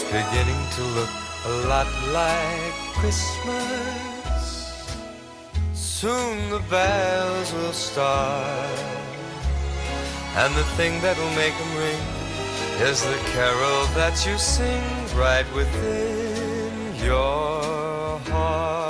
It's beginning to look a lot like Christmas. Soon the bells will start. And the thing that'll make them ring is the carol that you sing right within your heart.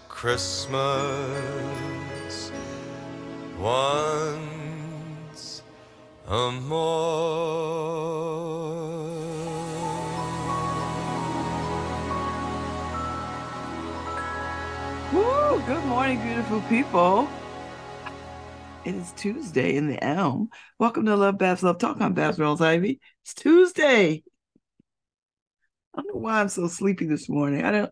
Christmas once a more. Woo! Good morning, beautiful people. It is Tuesday in the Elm. Welcome to Love Babz Love Talk. I'm Babz Reynolds Ivy. It's Tuesday. I don't know why I'm so sleepy this morning. I don't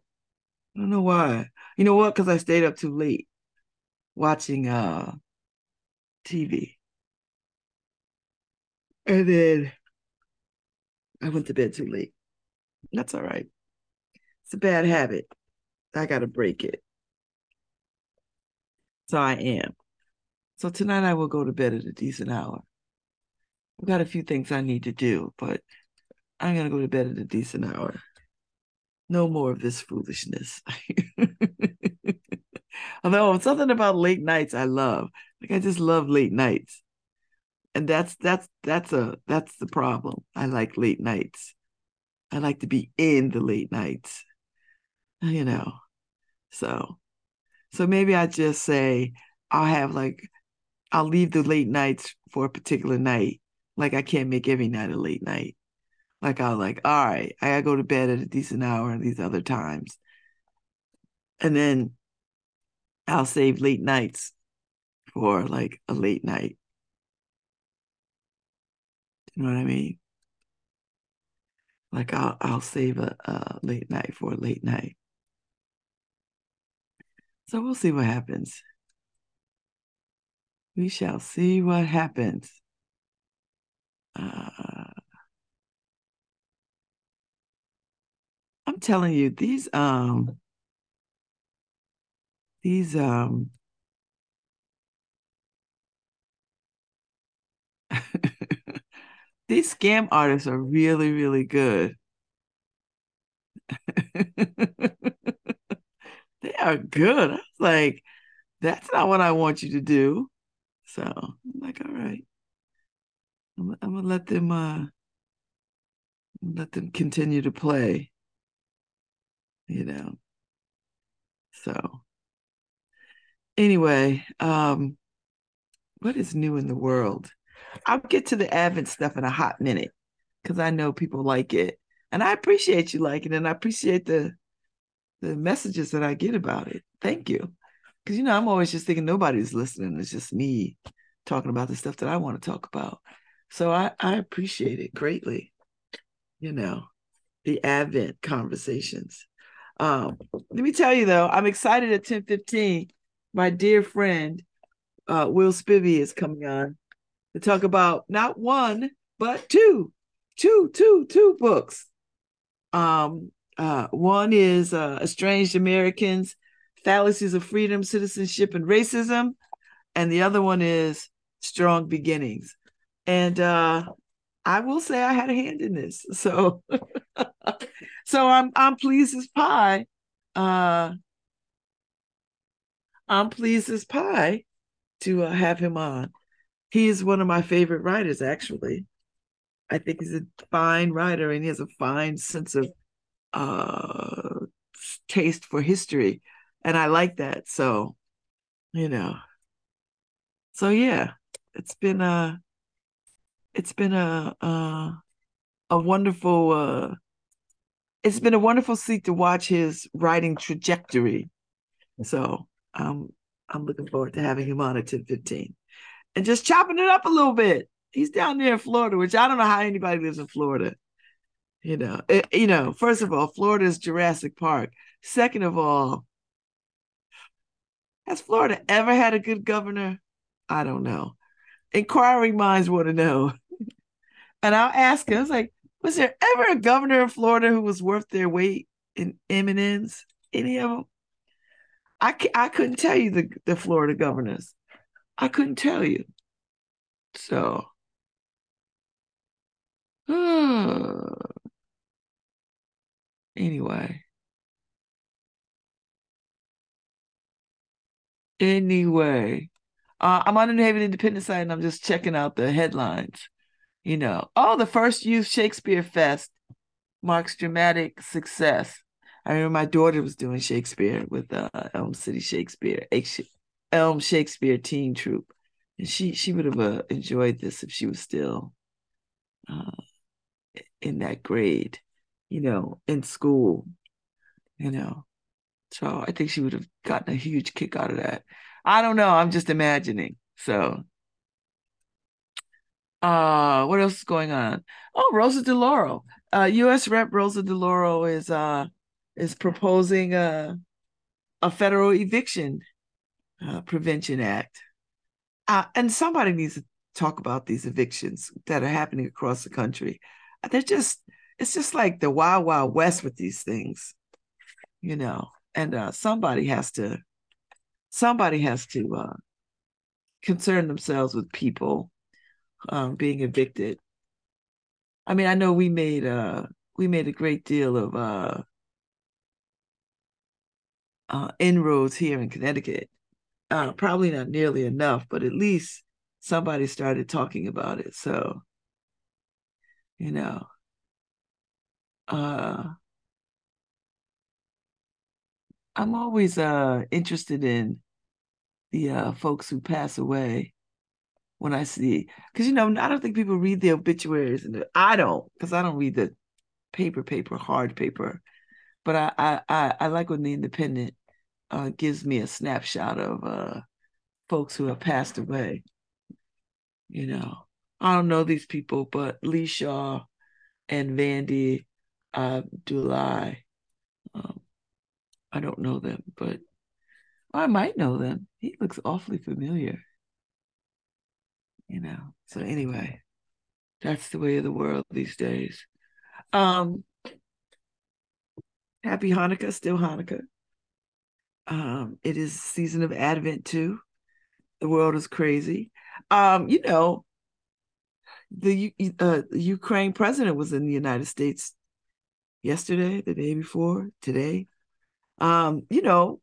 I don't know why. You know what? Because I stayed up too late watching uh TV. And then I went to bed too late. That's all right. It's a bad habit. I got to break it. So I am. So tonight I will go to bed at a decent hour. I've got a few things I need to do, but I'm going to go to bed at a decent hour. No more of this foolishness. Although um, something about late nights I love. Like I just love late nights. And that's that's that's a that's the problem. I like late nights. I like to be in the late nights. You know. So so maybe I just say I'll have like I'll leave the late nights for a particular night. Like I can't make every night a late night. Like I'll like, all right, I gotta go to bed at a decent hour these other times. And then I'll save late nights for like a late night. You know what I mean? Like I'll I'll save a, a late night for a late night. So we'll see what happens. We shall see what happens. Uh, I'm telling you, these um these um these scam artists are really, really good. they are good. I was like, that's not what I want you to do. So I'm like, all right. I'm, I'm gonna let them uh let them continue to play. You know. So anyway, um, what is new in the world? I'll get to the Advent stuff in a hot minute because I know people like it. And I appreciate you liking it. And I appreciate the the messages that I get about it. Thank you. Because you know, I'm always just thinking nobody's listening. It's just me talking about the stuff that I want to talk about. So I, I appreciate it greatly. You know, the Advent conversations. Um, let me tell you though, I'm excited at 1015. My dear friend uh, Will Spivey is coming on to talk about not one, but two, two, two, two books. Um, uh, one is uh, Estranged Americans, Fallacies of Freedom, Citizenship, and Racism. And the other one is Strong Beginnings. And uh, I will say I had a hand in this. So so I'm I'm pleased as pie. Uh, I'm pleased as pie to uh, have him on. He is one of my favorite writers, actually. I think he's a fine writer and he has a fine sense of uh, taste for history. And I like that. So, you know, so yeah, it's been a it's been a a, a wonderful uh it's been a wonderful seat to watch his writing trajectory. So um I'm looking forward to having him on at 1015 and just chopping it up a little bit. He's down there in Florida, which I don't know how anybody lives in Florida. You know, it, you know, first of all, Florida is Jurassic Park. Second of all, has Florida ever had a good governor? I don't know. Inquiring minds want to know. And I'll ask him, I was like, was there ever a governor of Florida who was worth their weight in M&Ms? Any of them? I, I couldn't tell you the, the Florida governors. I couldn't tell you. So, anyway. Anyway, uh, I'm on the New Haven Independent site and I'm just checking out the headlines. You know, oh, the first youth Shakespeare Fest marks dramatic success. I remember my daughter was doing Shakespeare with uh, Elm City Shakespeare, Elm Shakespeare Teen Troupe, and she she would have uh, enjoyed this if she was still uh, in that grade, you know, in school, you know. So I think she would have gotten a huge kick out of that. I don't know. I'm just imagining. So, uh, what else is going on? Oh, Rosa DeLauro, uh, U.S. Rep. Rosa DeLauro is uh is proposing a a federal eviction uh, prevention act, uh, and somebody needs to talk about these evictions that are happening across the country. They're just it's just like the wild wild west with these things, you know and uh, somebody has to somebody has to uh, concern themselves with people um, being evicted. I mean, I know we made uh, we made a great deal of uh, uh, inroads here in Connecticut. Uh, probably not nearly enough, but at least somebody started talking about it. So, you know, uh, I'm always uh interested in the uh folks who pass away when I see because you know I don't think people read the obituaries and I don't because I don't read the paper paper hard paper, but I I I, I like when the Independent uh, gives me a snapshot of uh folks who have passed away. You know, I don't know these people, but Lee Shaw and Vandy uh, um, I don't know them, but I might know them. He looks awfully familiar. You know. So anyway, that's the way of the world these days. Um Happy Hanukkah, still Hanukkah. Um, it is season of Advent too. The world is crazy. Um, you know, the uh, Ukraine president was in the United States yesterday, the day before, today um, you know,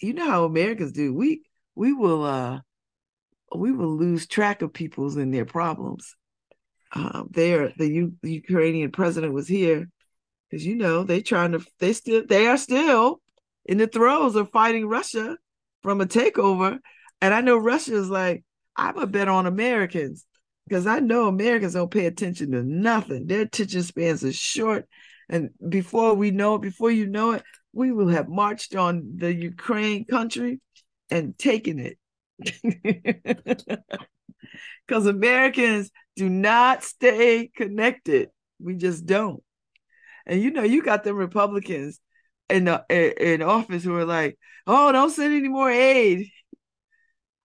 you know how Americans do. We we will uh we will lose track of people's and their problems. Um, there, the, U- Ukrainian president was here because you know they trying to they still they are still in the throes of fighting Russia from a takeover, and I know Russia is like I'm a bet on Americans because I know Americans don't pay attention to nothing. Their attention spans are short, and before we know it, before you know it, we will have marched on the Ukraine country and taken it. Because Americans do not stay connected. We just don't. And you know, you got them Republicans in the in office who are like, "Oh, don't send any more aid."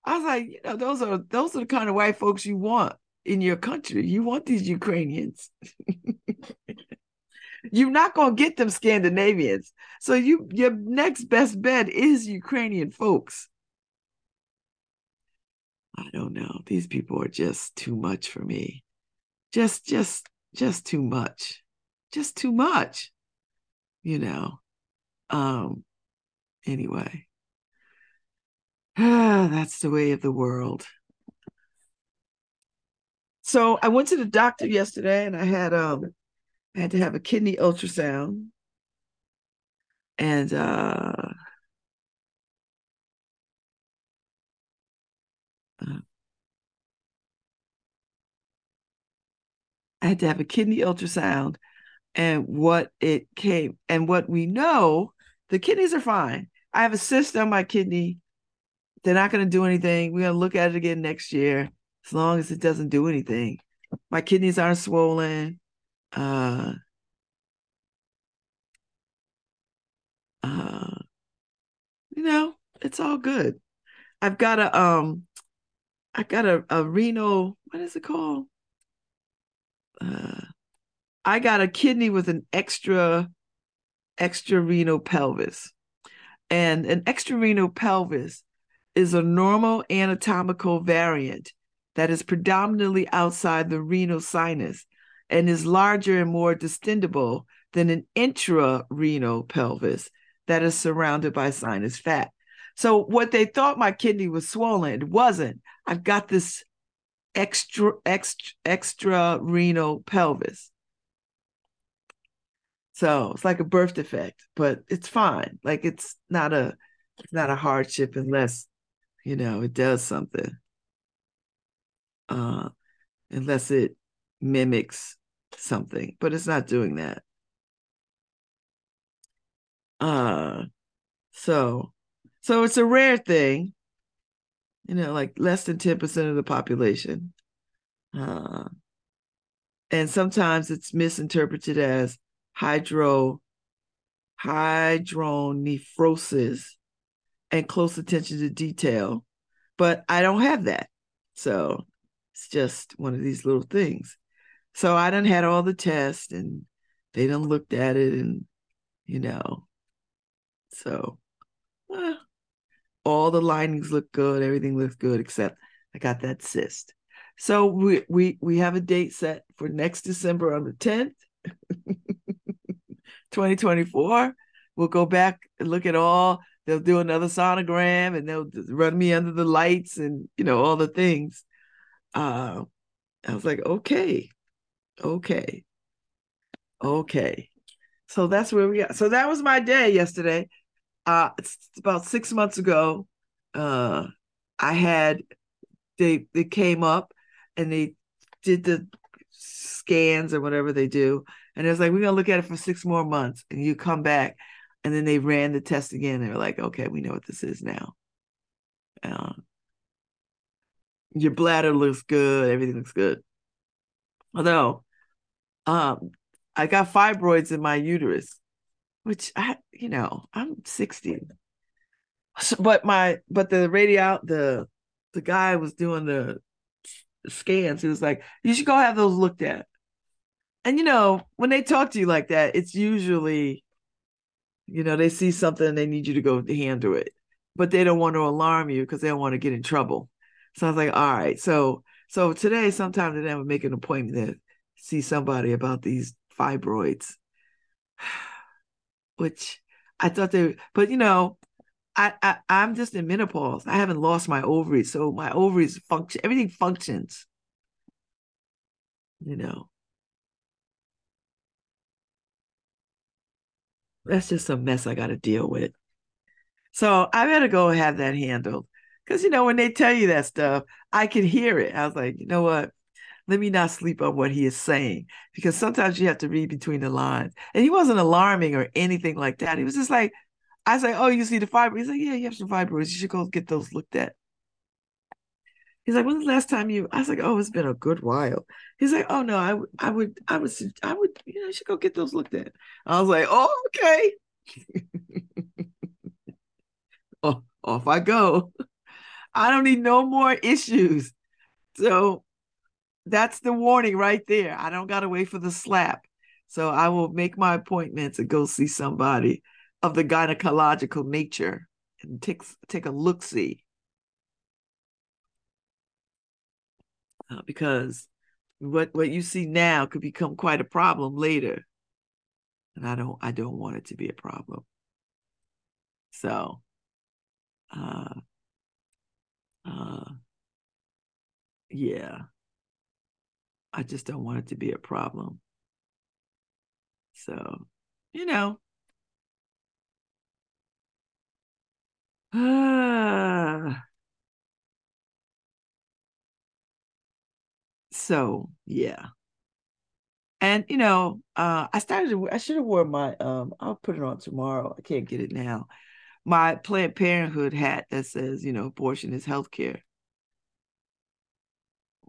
I was like, you know, those are those are the kind of white folks you want in your country. You want these Ukrainians. You're not gonna get them Scandinavians. So you your next best bet is Ukrainian folks. I don't know. These people are just too much for me. Just just just too much. Just too much. You know. Um anyway. Ah, that's the way of the world. So I went to the doctor yesterday and I had um I had to have a kidney ultrasound. And uh, uh, I had to have a kidney ultrasound and what it came and what we know the kidneys are fine. I have a cyst on my kidney. They're not going to do anything. We're going to look at it again next year as long as it doesn't do anything. My kidneys aren't swollen. Uh, uh, you know, it's all good. I've got a um, I got a, a renal. What is it called? Uh, I got a kidney with an extra extra renal pelvis. And an extra renal pelvis is a normal anatomical variant that is predominantly outside the renal sinus and is larger and more distendable than an intra-renal pelvis that is surrounded by sinus fat. So what they thought my kidney was swollen, it wasn't. I've got this extra extra extra renal pelvis. So it's like a birth defect, but it's fine. Like it's not a it's not a hardship unless, you know, it does something. Uh unless it mimics something, but it's not doing that. Uh so so it's a rare thing, you know, like less than 10% of the population. Uh and sometimes it's misinterpreted as hydro hydronephrosis and close attention to detail. But I don't have that. So it's just one of these little things. So I done had all the tests and they done looked at it and you know. So uh, all the linings look good, everything looks good, except I got that cyst. So we we we have a date set for next December on the 10th. 2024. We'll go back and look at all. They'll do another sonogram and they'll run me under the lights and you know all the things. Uh, I was like, okay, okay, okay. So that's where we got. So that was my day yesterday. Uh, it's about six months ago. Uh, I had they they came up and they did the scans or whatever they do and it was like, we're gonna look at it for six more months, and you come back, and then they ran the test again. They were like, okay, we know what this is now. Um, your bladder looks good, everything looks good. Although, um, I got fibroids in my uterus, which I, you know, I'm 60. So, but my, but the radio, the, the guy was doing the scans. He was like, you should go have those looked at and you know, when they talk to you like that, it's usually, you know, they see something and they need you to go handle it, but they don't want to alarm you because they don't want to get in trouble. So I was like, all right. So so today, sometime today, I would make an appointment to see somebody about these fibroids, which I thought they, but you know, I, I I'm just in menopause. I haven't lost my ovaries, so my ovaries function. Everything functions. You know, that's just a mess I got to deal with. So I better go have that handled. Because, you know, when they tell you that stuff, I can hear it. I was like, you know what? Let me not sleep on what he is saying. Because sometimes you have to read between the lines. And he wasn't alarming or anything like that. He was just like, I was like, oh, you see the fibroids? He's like, yeah, you have some fibroids. You should go get those looked at. He's like, when's the last time you? I was like, oh, it's been a good while. He's like, oh no, I I would, I would, I would, you know, I should go get those looked at. I was like, oh, okay. oh, off I go. I don't need no more issues. So that's the warning right there. I don't gotta wait for the slap. So I will make my appointment to go see somebody of the gynecological nature and take take a look see. uh, because what what you see now could become quite a problem later and i don't i don't want it to be a problem so uh uh yeah i just don't want it to be a problem so you know so yeah. And you know, uh, I started. I should have worn my. Um, I'll put it on tomorrow. I can't get it now. My Planned Parenthood hat that says, you know, abortion is healthcare.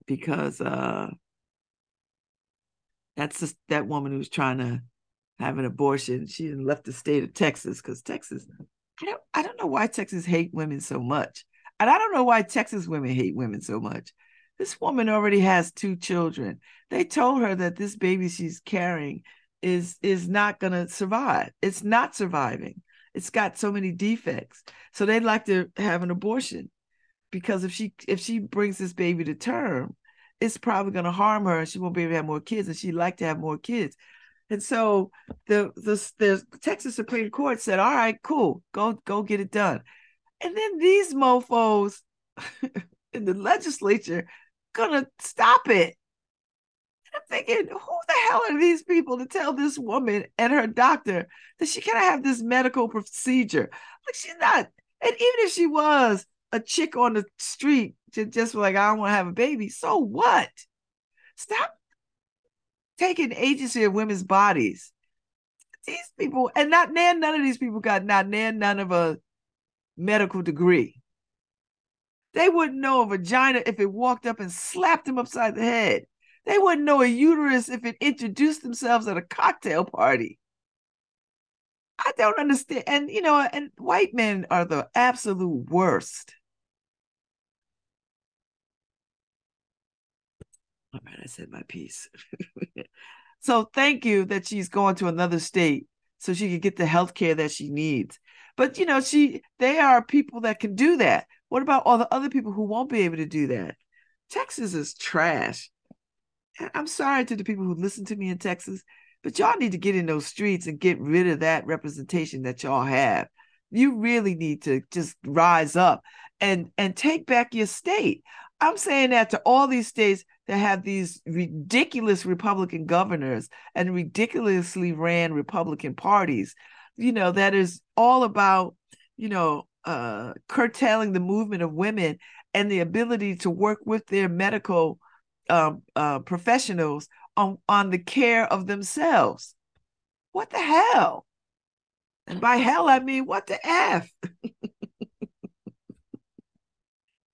Because uh, that's just that woman who's trying to have an abortion. She left the state of Texas because Texas. I don't. I don't know why Texas hate women so much, and I don't know why Texas women hate women so much. This woman already has two children. They told her that this baby she's carrying is is not going to survive. It's not surviving. It's got so many defects. So they'd like to have an abortion because if she if she brings this baby to term, it's probably going to harm her and she won't be able to have more kids and she'd like to have more kids. And so the the the Texas Supreme Court said, "All right, cool. Go go get it done." And then these mofos in the legislature gonna stop it. and I'm thinking, who the hell are these people to tell this woman and her doctor that she can't have this medical procedure? Like she's not, and even if she was a chick on the street, just like I don't want to have a baby, so what? Stop taking agency of women's bodies. These people, and not none of these people got not none of a medical degree. They wouldn't know a vagina if it walked up and slapped them upside the head. They wouldn't know a uterus if it introduced themselves at a cocktail party. I don't understand. And you know, and white men are the absolute worst. All right, I said my piece. so thank you that she's going to another state so she can get the health care that she needs. But you know, she they are people that can do that. What about all the other people who won't be able to do that? Texas is trash. I'm sorry to the people who listen to me in Texas, but y'all need to get in those streets and get rid of that representation that y'all have. You really need to just rise up and and take back your state. I'm saying that to all these states that have these ridiculous Republican governors and ridiculously ran Republican parties, you know, that is all about, you know, uh, curtailing the movement of women and the ability to work with their medical um, uh, professionals on, on the care of themselves. What the hell? And by hell, I mean, what the F?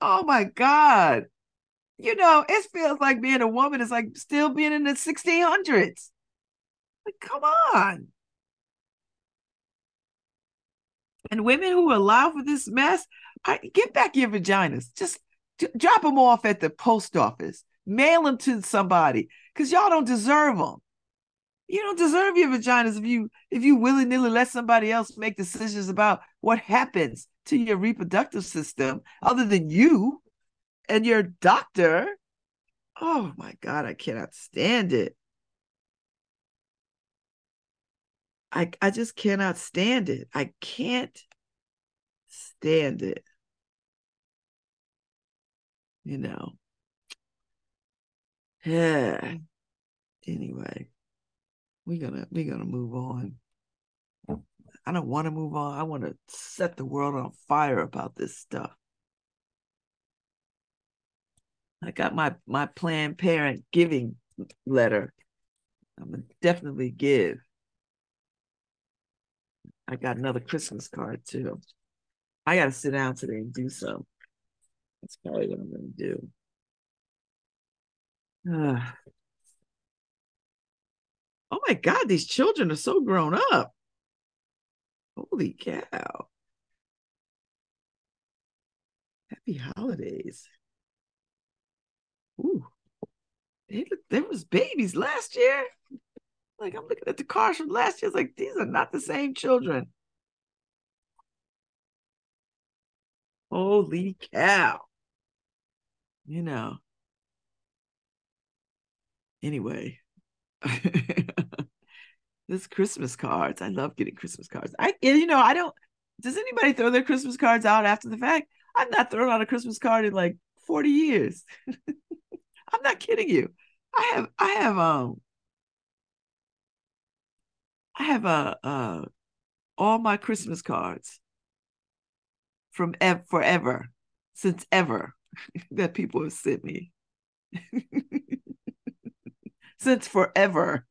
oh my God. You know, it feels like being a woman is like still being in the 1600s. Like, come on. And women who allow for this mess, I, get back your vaginas. Just d- drop them off at the post office. Mail them to somebody because y'all don't deserve them. You don't deserve your vaginas if you if you willy nilly let somebody else make decisions about what happens to your reproductive system, other than you and your doctor. Oh my God, I cannot stand it. I I just cannot stand it. I can't stand it. You know. Yeah. Anyway, we're gonna we're gonna move on. I don't want to move on. I want to set the world on fire about this stuff. I got my my Planned Parent giving letter. I'm gonna definitely give. I got another Christmas card too. I got to sit down today and do some. That's probably what I'm to do. Uh, oh my God, these children are so grown up. Holy cow. Happy holidays. Ooh. They there was babies last year. Like I'm looking at the cars from last year. It's like these are not the same children. Holy cow. You know. Anyway. this Christmas cards. I love getting Christmas cards. I you know, I don't does anybody throw their Christmas cards out after the fact? I've not thrown out a Christmas card in like 40 years. I'm not kidding you. I have I have um I have a uh, uh, all my Christmas cards from ev- forever, since ever, that people have sent me. since forever.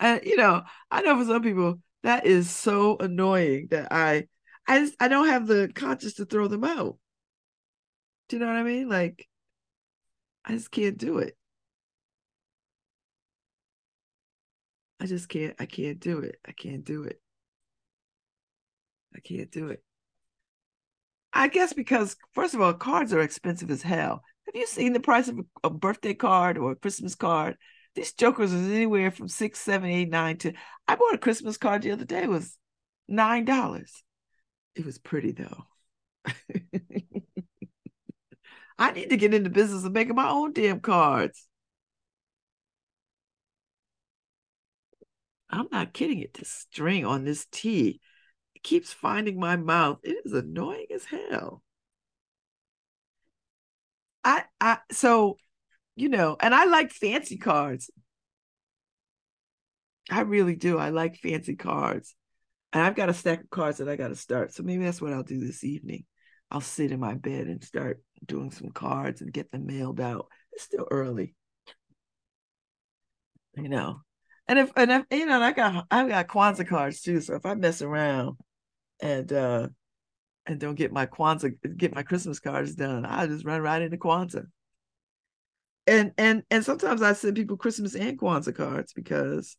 And you know, I know for some people that is so annoying that I I just I don't have the conscience to throw them out. Do you know what I mean? Like I just can't do it. I just can't I can't do it. I can't do it. I can't do it. I guess because first of all, cards are expensive as hell. Have you seen the price of a, birthday card or a Christmas card? These jokers is anywhere from six, seven, eight, nine to. I bought a Christmas card the other day. It was nine dollars. It was pretty though. I need to get into business of making my own damn cards. I'm not kidding it. This string on this T keeps finding my mouth. It is annoying as hell. I I so you know, and I like fancy cards. I really do. I like fancy cards. And I've got a stack of cards that I got to start. So maybe that's what I'll do this evening. I'll sit in my bed and start doing some cards and get them mailed out. It's still early. You know. And if and if you know, I got I've got Kwanzaa cards too. So if I mess around and uh and don't get my Kwanzaa get my Christmas cards done, I'll just run right into Kwanzaa. And and and sometimes I send people Christmas and Kwanzaa cards because,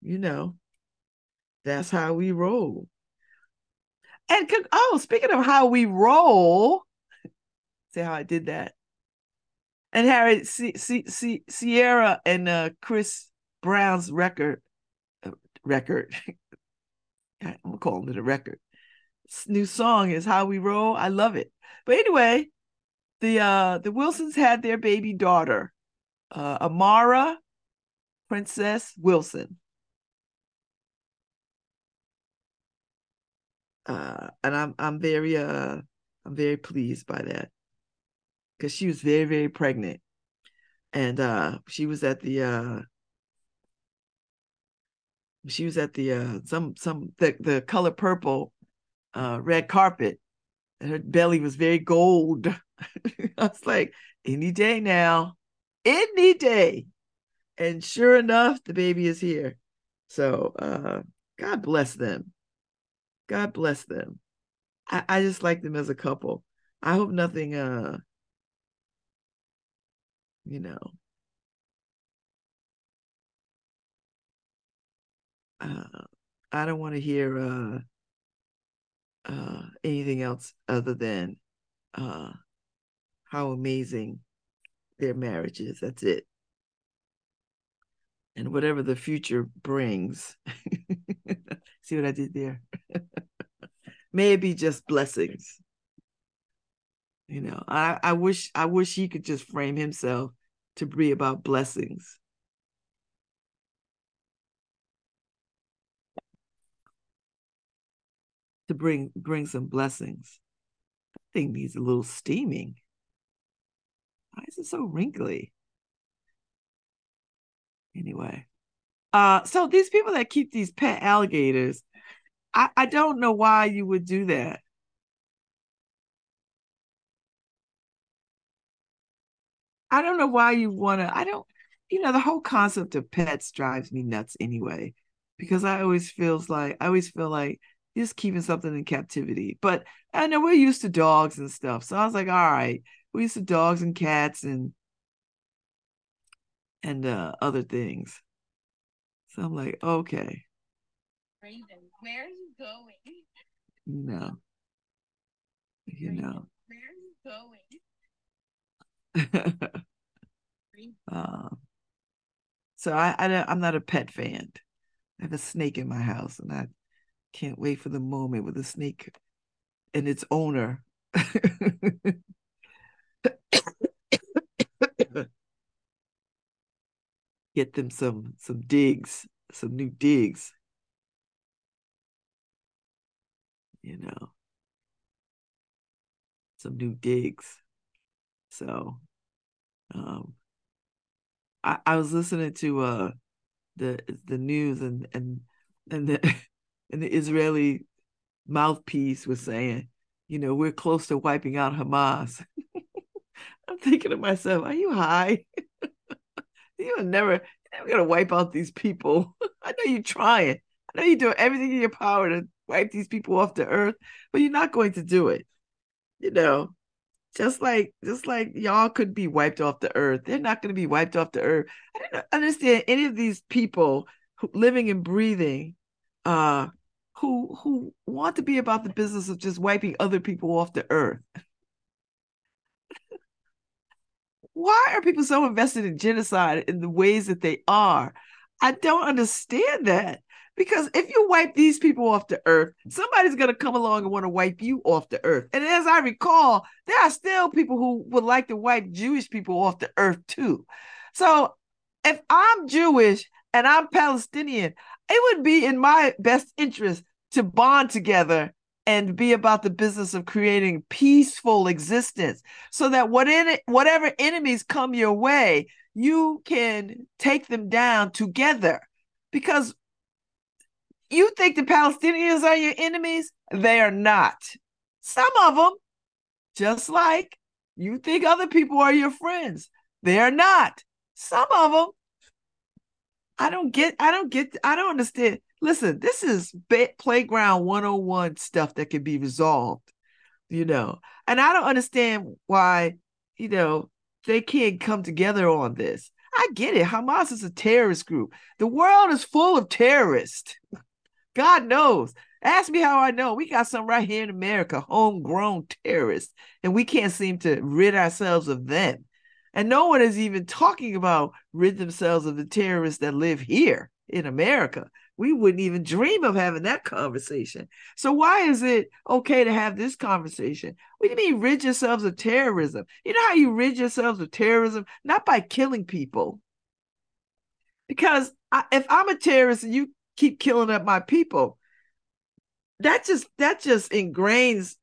you know, that's how we roll. And oh, speaking of how we roll, see how I did that. And Harry, C, C, C, Ciara and uh, Chris Brown's record, uh, record. I'm calling it a record. This new song is "How We Roll." I love it. But anyway, the uh the Wilsons had their baby daughter, uh, Amora Princess Wilson. Uh, and I'm I'm very uh I'm very pleased by that because she was very very pregnant, and uh she was at the uh she was at the uh some some the the color purple uh red carpet her belly was very gold. I was like any day now any day. And sure enough the baby is here. So uh god bless them. God bless them. I, I just like them as a couple. I hope nothing uh you know. Uh, I don't want to hear uh, uh, anything else other than uh, how amazing their marriage is. That's it. And whatever the future brings, see what I did there? May it be just blessings. You know, I, I wish I wish he could just frame himself to be about blessings to bring bring some blessings. That thing needs a little steaming. Why is it so wrinkly? Anyway. Uh so these people that keep these pet alligators, I, I don't know why you would do that. I don't know why you want to. I don't, you know, the whole concept of pets drives me nuts anyway, because I always feels like I always feel like just keeping something in captivity. But I know we're used to dogs and stuff. So I was like, all right, we're used to dogs and cats and and uh, other things. So I'm like, okay. Raven, where are you going? You know. You Raven, know. Where are you going? uh, so I, I I'm not a pet fan. I have a snake in my house, and I can't wait for the moment with the snake and its owner. Get them some some digs, some new digs. You know, some new digs. So, um, I, I was listening to uh the the news and and and the and the Israeli mouthpiece was saying, you know, we're close to wiping out Hamas. I'm thinking to myself, are you high? You're never, you're never gonna wipe out these people. I know you're trying. I know you're doing everything in your power to wipe these people off the earth, but you're not going to do it. You know, just like just like y'all could be wiped off the earth. They're not to be wiped off the earth. I don't understand any of these people living and breathing uh who who want to be about the business of just wiping other people off the earth. Why are people so invested in genocide in the ways that they are? I don't understand that. Because if you wipe these people off the earth, somebody's going to come along and want to wipe you off the earth. And as I recall, there are still people who would like to wipe Jewish people off the earth too. So if I'm Jewish and I'm Palestinian, it would be in my best interest to bond together and be about the business of creating peaceful existence so that what in whatever enemies come your way, you can take them down together. Because you think the Palestinians are your enemies? They are not. Some of them, just like you think other people are your friends. They are not. Some of them. I don't get, I don't get, I don't understand. Listen, this is playground 101 stuff that can be resolved, you know. And I don't understand why, you know, they can't come together on this. I get it. Hamas is a terrorist group. The world is full of terrorists. God knows. Ask me how I know. We got some right here in America, homegrown terrorists, and we can't seem to rid ourselves of them. And no one is even talking about rid themselves of the terrorists that live here in America. We wouldn't even dream of having that conversation. So why is it okay to have this conversation? What do you mean rid yourselves of terrorism? You know how you rid yourselves of terrorism? Not by killing people. Because I, if I'm a terrorist and you keep killing up my people. That just that just ingrains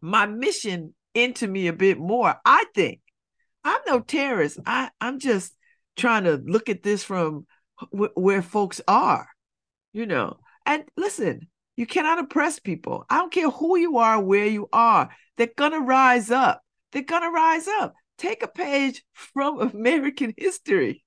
my mission into me a bit more. I think I'm no terrorist. I I'm just trying to look at this from w- where folks are, you know. And listen, you cannot oppress people. I don't care who you are, where you are. They're gonna rise up. They're gonna rise up. Take a page from American history.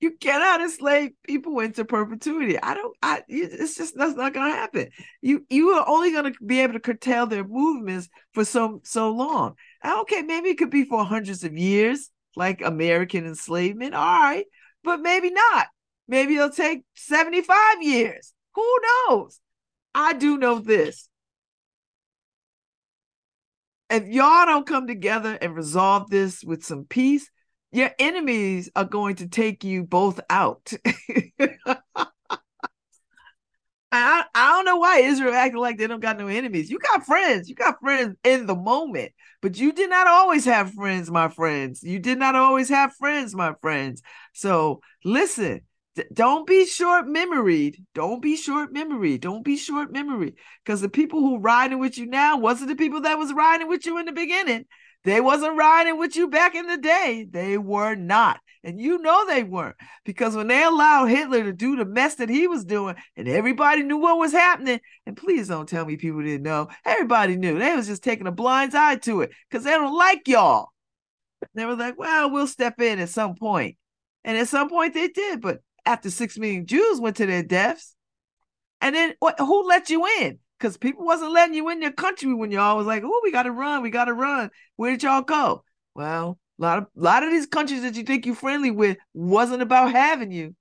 You cannot enslave people into perpetuity. I don't. I. It's just that's not going to happen. You you are only going to be able to curtail their movements for so so long. Okay, maybe it could be for hundreds of years, like American enslavement. All right, but maybe not. Maybe it'll take seventy five years. Who knows? I do know this. If y'all don't come together and resolve this with some peace, your enemies are going to take you both out. I, I don't know why Israel acting like they don't got no enemies. You got friends. You got friends in the moment, but you did not always have friends, my friends. You did not always have friends, my friends. So listen, don't be short memoried. Don't be short memory. Don't be short memory. Because the people who riding with you now wasn't the people that was riding with you in the beginning. They wasn't riding with you back in the day. They were not. And you know they weren't. Because when they allowed Hitler to do the mess that he was doing and everybody knew what was happening, and please don't tell me people didn't know. Everybody knew. They was just taking a blind eye to it because they don't like y'all. They were like, well, we'll step in at some point. And at some point they did. But after six million Jews went to their deaths, and then who let you in? Because people wasn't letting you in your country when y'all was like, "Oh, we got to run, we got to run." Where did y'all go? Well, a lot of a lot of these countries that you think you're friendly with wasn't about having you,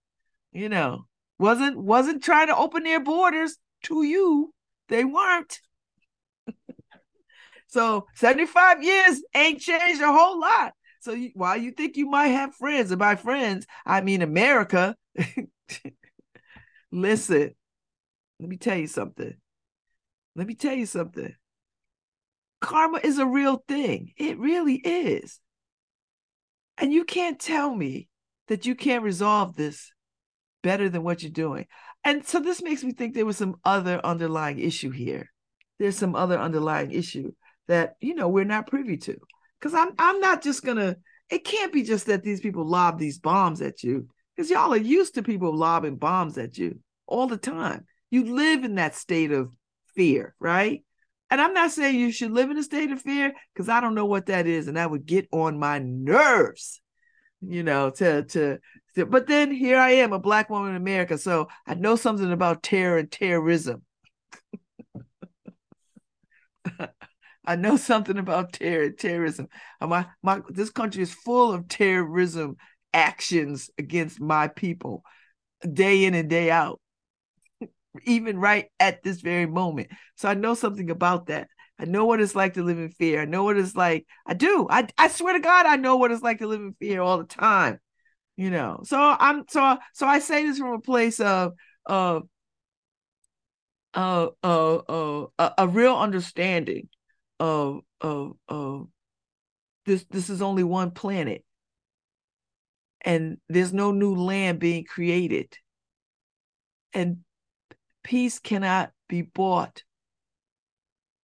you know, wasn't wasn't trying to open their borders to you. They weren't. so 75 years ain't changed a whole lot. So you, while you think you might have friends, and by friends I mean America, listen, let me tell you something let me tell you something. Karma is a real thing. It really is. And you can't tell me that you can't resolve this better than what you're doing. And so this makes me think there was some other underlying issue here. There's some other underlying issue that, you know, we're not privy to. Because I'm I'm not just gonna, it can't be just that these people lob these bombs at you. Because y'all are used to people lobbing bombs at you all the time. You live in that state of fear, right? And I'm not saying you should live in a state of fear because I don't know what that is. And that would get on my nerves. you know, to, to to but then here I am, a black woman in America, so I know something about terror and terrorism. I know something about terror, terrorism. Uh, my my this country is full of terrorism actions against my people, day in and day out, even right at this very moment. So I know something about that. I know what it's like to live in fear. I know what it's like. I do. I I swear to God, I know what it's like to live in fear all the time. You know. So I'm so so I say this from a place of of uh, uh, a, a real understanding of of of this this is only one planet and there's no new land being created and peace cannot be bought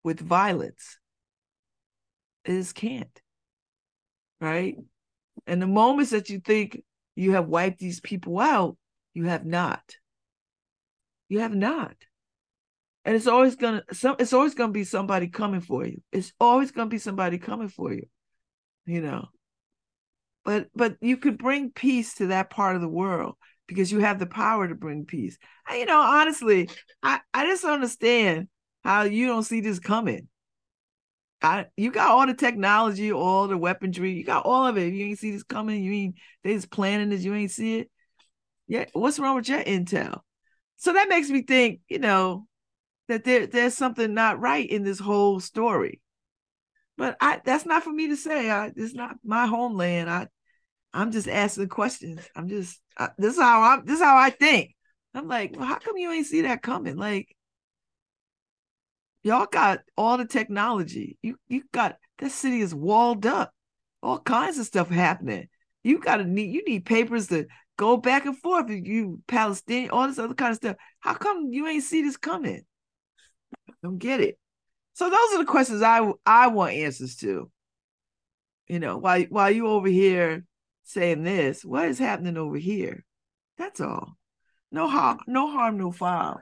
with violence. It just can't right? And the moments that you think you have wiped these people out you have not. You have not. And it's always gonna some it's always gonna be somebody coming for you. It's always gonna be somebody coming for you you know? But but you could bring peace to that part of the world because you have the power to bring peace you know honestly i i just understand how you don't see this coming I, you got all the technology, all the weaponry, you got all of it. You ain't see this coming. You ain't they just planning this. You ain't see it. Yeah, what's wrong with your intel? So that makes me think, you know, that there there's something not right in this whole story. But I that's not for me to say. I it's not my homeland. I I'm just asking questions. I'm just I, this is how I'm this is how I think. I'm like, well, how come you ain't see that coming? Like y'all got all the technology. You you got this city is walled up. All kinds of stuff happening. You gotta need you need papers to go back and forth. You Palestinian, all this other kind of stuff. How come you ain't see this coming? I don't get it. So those are the questions I I want answers to. You know, while while you over here saying this, what is happening over here? That's all. No harm, no harm, no foul.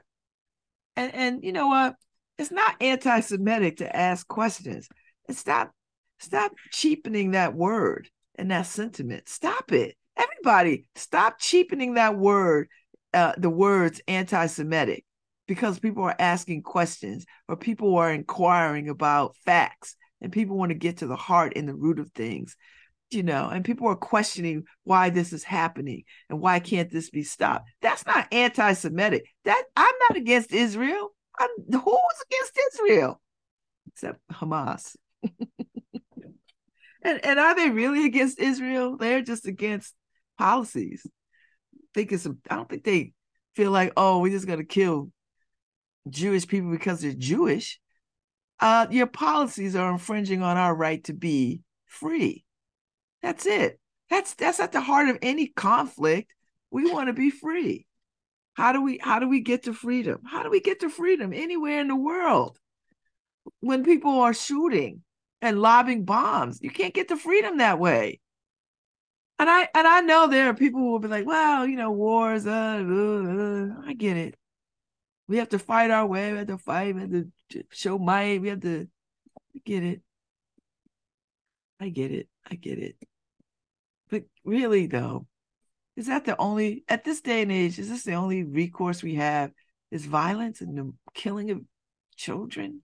And and you know what? It's not anti-Semitic to ask questions. And stop stop cheapening that word and that sentiment. Stop it. Everybody, stop cheapening that word, uh, the words anti-Semitic because people are asking questions or people are inquiring about facts and people want to get to the heart and the root of things you know and people are questioning why this is happening and why can't this be stopped. That's not anti-semitic. That i'm not against israel. I'm, who's against israel? Except hamas. And, and are they really against israel? They're just against policies. Think it's i don't think they feel like oh we're just to kill Jewish people because they're Jewish, uh, your policies are infringing on our right to be free. That's it. That's that's at the heart of any conflict. We want to be free. How do we how do we get to freedom? How do we get to freedom anywhere in the world? When people are shooting and lobbing bombs, you can't get to freedom that way. And I and I know there are people who will be like, "Well, you know, wars." Uh, uh, uh. I get it. We have to fight our way. We have to fight. We have to show might. We have to get it. I get it. I get it. Really, though, is that the only at this day and age? Is this the only recourse we have? Is violence and the killing of children,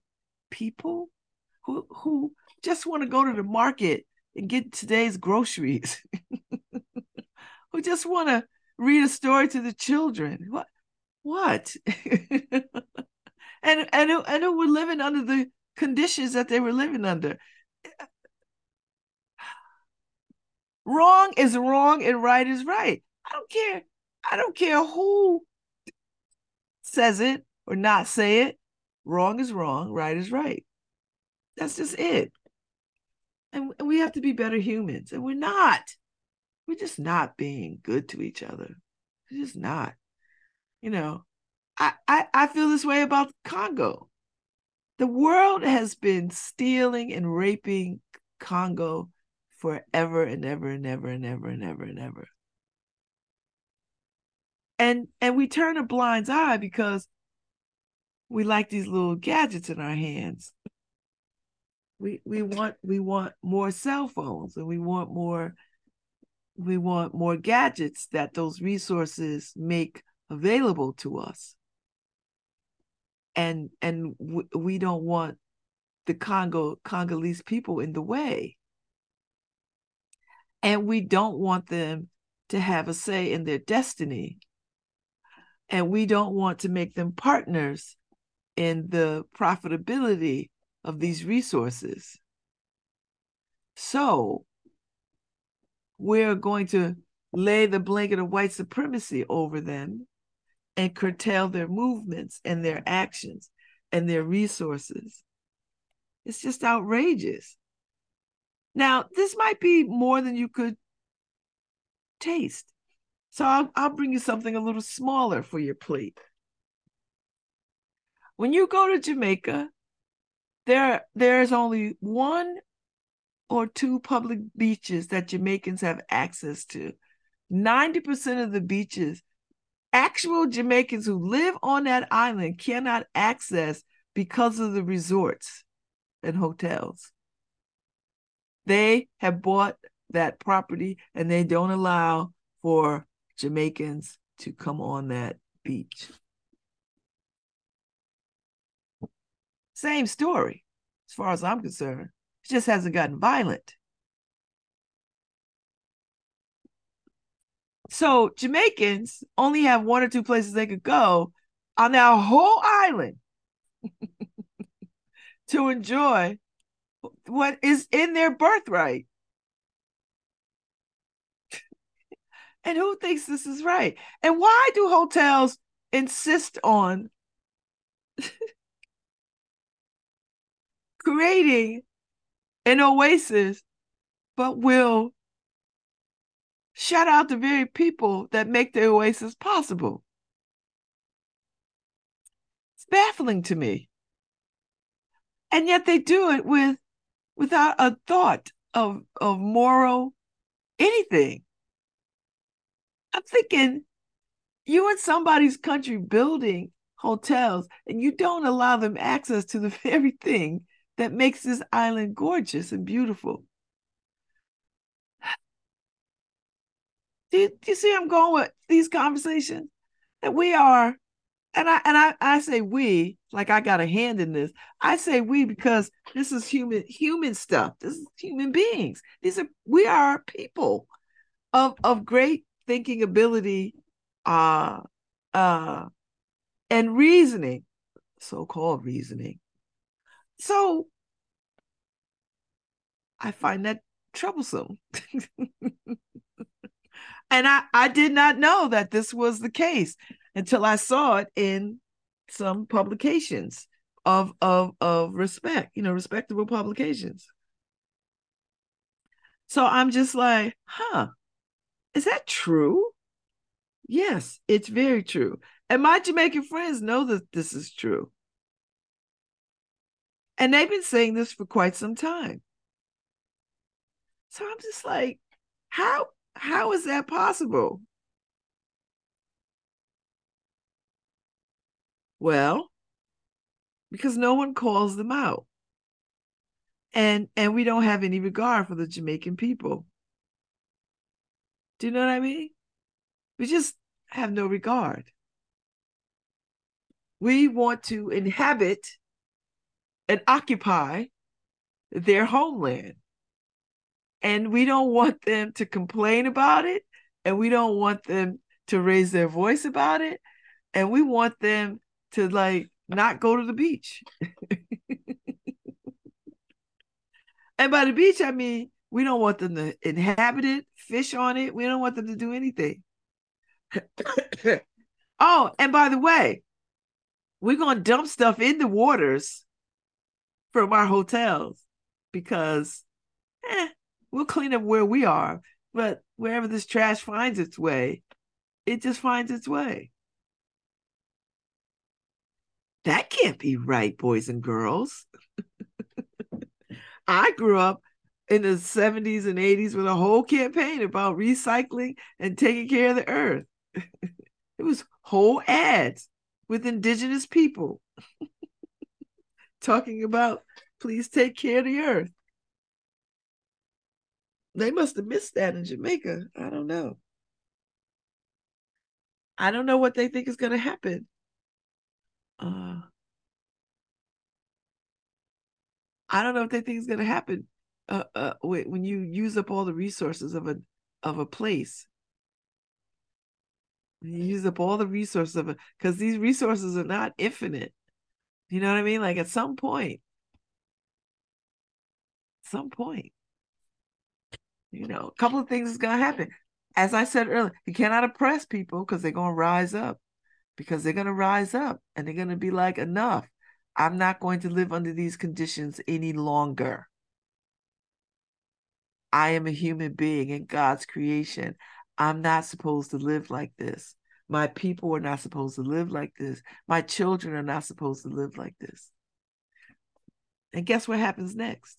people who who just want to go to the market and get today's groceries, who just want to read a story to the children. What what? and and and who were living under the conditions that they were living under. Wrong is wrong and right is right. I don't care. I don't care who says it or not say it. Wrong is wrong, right is right. That's just it. And we have to be better humans, and we're not. We're just not being good to each other. We're just not you know, I, I, I feel this way about Congo. The world has been stealing and raping Congo forever and ever and ever and ever and ever and ever. And and we turn a blind eye because we like these little gadgets in our hands. We we want we want more cell phones and we want more we want more gadgets that those resources make available to us and and w- we don't want the congo congolese people in the way and we don't want them to have a say in their destiny and we don't want to make them partners in the profitability of these resources so we're going to lay the blanket of white supremacy over them and curtail their movements and their actions and their resources. It's just outrageous. Now, this might be more than you could taste. So I'll, I'll bring you something a little smaller for your plate. When you go to Jamaica, there there's only one or two public beaches that Jamaicans have access to. 90% of the beaches, actual Jamaicans who live on that island cannot access because of the resorts and hotels. They have bought that property and they don't allow for Jamaicans to come on that beach. Same story, as far as I'm concerned. It just hasn't gotten violent. So Jamaicans only have one or two places they could go on that whole island to enjoy what is in their birthright. and who thinks this is right? And why do hotels insist on creating an oasis, but will shut out the very people that make the oasis possible. It's baffling to me. And yet they do it with without a thought of of moral anything. I'm thinking you in somebody's country building hotels and you don't allow them access to the very thing that makes this island gorgeous and beautiful. Do you, do you see I'm going with these conversations? That we are, and I and I, I say we, like I got a hand in this. I say we because this is human human stuff. This is human beings. These are we are people of of great thinking ability, uh uh and reasoning, so-called reasoning. So I find that troublesome. and I, I did not know that this was the case until I saw it in some publications of of of respect, you know, respectable publications. So I'm just like, huh, is that true? Yes, it's very true. And my Jamaican friends know that this is true. And they've been saying this for quite some time. So I'm just like, how how is that possible? Well, because no one calls them out. And and we don't have any regard for the Jamaican people. Do you know what I mean? We just have no regard. We want to inhabit and occupy their homeland. And we don't want them to complain about it. And we don't want them to raise their voice about it. And we want them to like not go to the beach. and by the beach, I mean, we don't want them to inhabit it, fish on it. We don't want them to do anything. oh, and by the way, we're going to dump stuff in the waters from our hotels because eh, we'll clean up where we are, but wherever this trash finds its way, it just finds its way. That can't be right, boys and girls. I grew up in the 70s and 80s with a whole campaign about recycling and taking care of the earth. it was whole ads with indigenous people talking about please take care of the earth. They must have missed that in Jamaica. I don't know. I don't know what they think is going to happen. Uh, I don't know if they think is going to happen uh, uh, when you use up all the resources of a of a place. You use up all the resources of it because these resources are not infinite. You know what I mean? Like at some point, some point, you know, a couple of things is gonna happen. As I said earlier, you cannot oppress people because they're gonna rise up, because they're gonna rise up and they're gonna be like, enough. I'm not going to live under these conditions any longer. I am a human being in God's creation. I'm not supposed to live like this. My people are not supposed to live like this. My children are not supposed to live like this. And guess what happens next?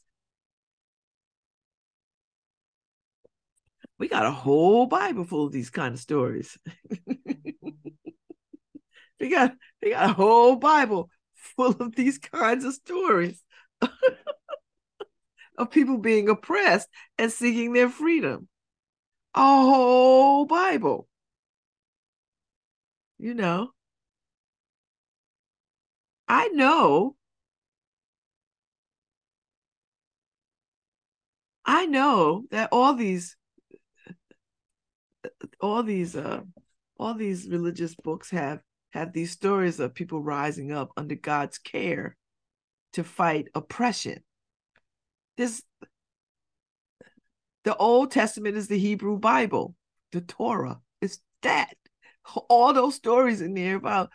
We got a whole Bible full of these kind of stories. we got we got a whole Bible full of these kinds of stories of people being oppressed and seeking their freedom. A whole Bible. You know, I know, I know that all these, all these, uh, all these religious books have have these stories of people rising up under God's care to fight oppression. This the Old Testament is the Hebrew Bible, the Torah. It's that. All those stories in there about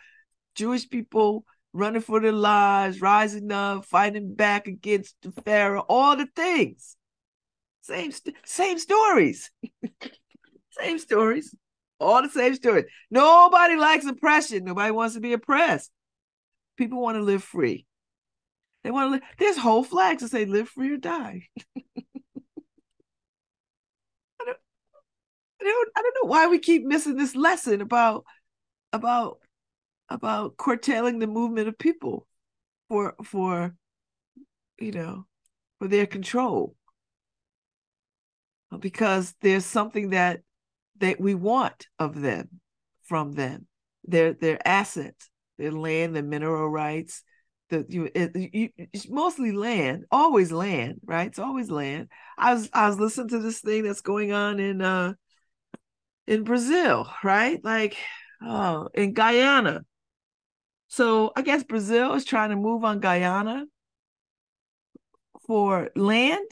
Jewish people running for their lives, rising up, fighting back against the Pharaoh, all the things. Same, same stories. same stories. All the same stories. Nobody likes oppression. Nobody wants to be oppressed. People want to live free. They want to live. There's whole flags that say live free or die. I don't, I don't know why we keep missing this lesson about about about curtailing the movement of people for for you know for their control because there's something that that we want of them from them their their assets their land their mineral rights the you, you it's mostly land always land right it's always land i was i was listening to this thing that's going on in uh in Brazil, right? Like, oh, in Guyana. So I guess Brazil is trying to move on Guyana for land.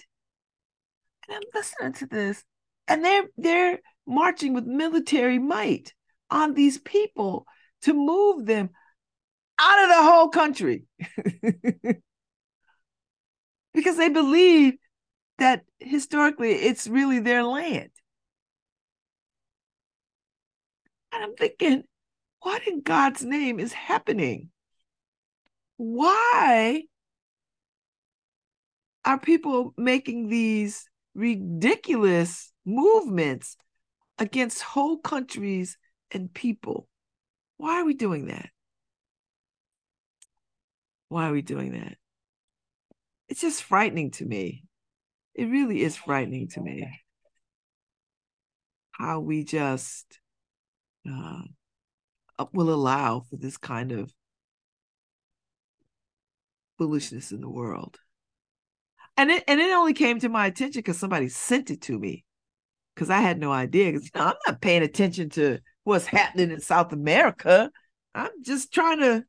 And I'm listening to this, and they're they're marching with military might on these people to move them out of the whole country. because they believe that historically it's really their land. And I'm thinking, what in God's name is happening? Why are people making these ridiculous movements against whole countries and people? Why are we doing that? Why are we doing that? It's just frightening to me. It really is frightening to me how we just uh, will allow for this kind of foolishness in the world. And it and it only came to my attention because somebody sent it to me because I had no idea. Because you know, I'm not paying attention to what's happening in South America. I'm just trying to.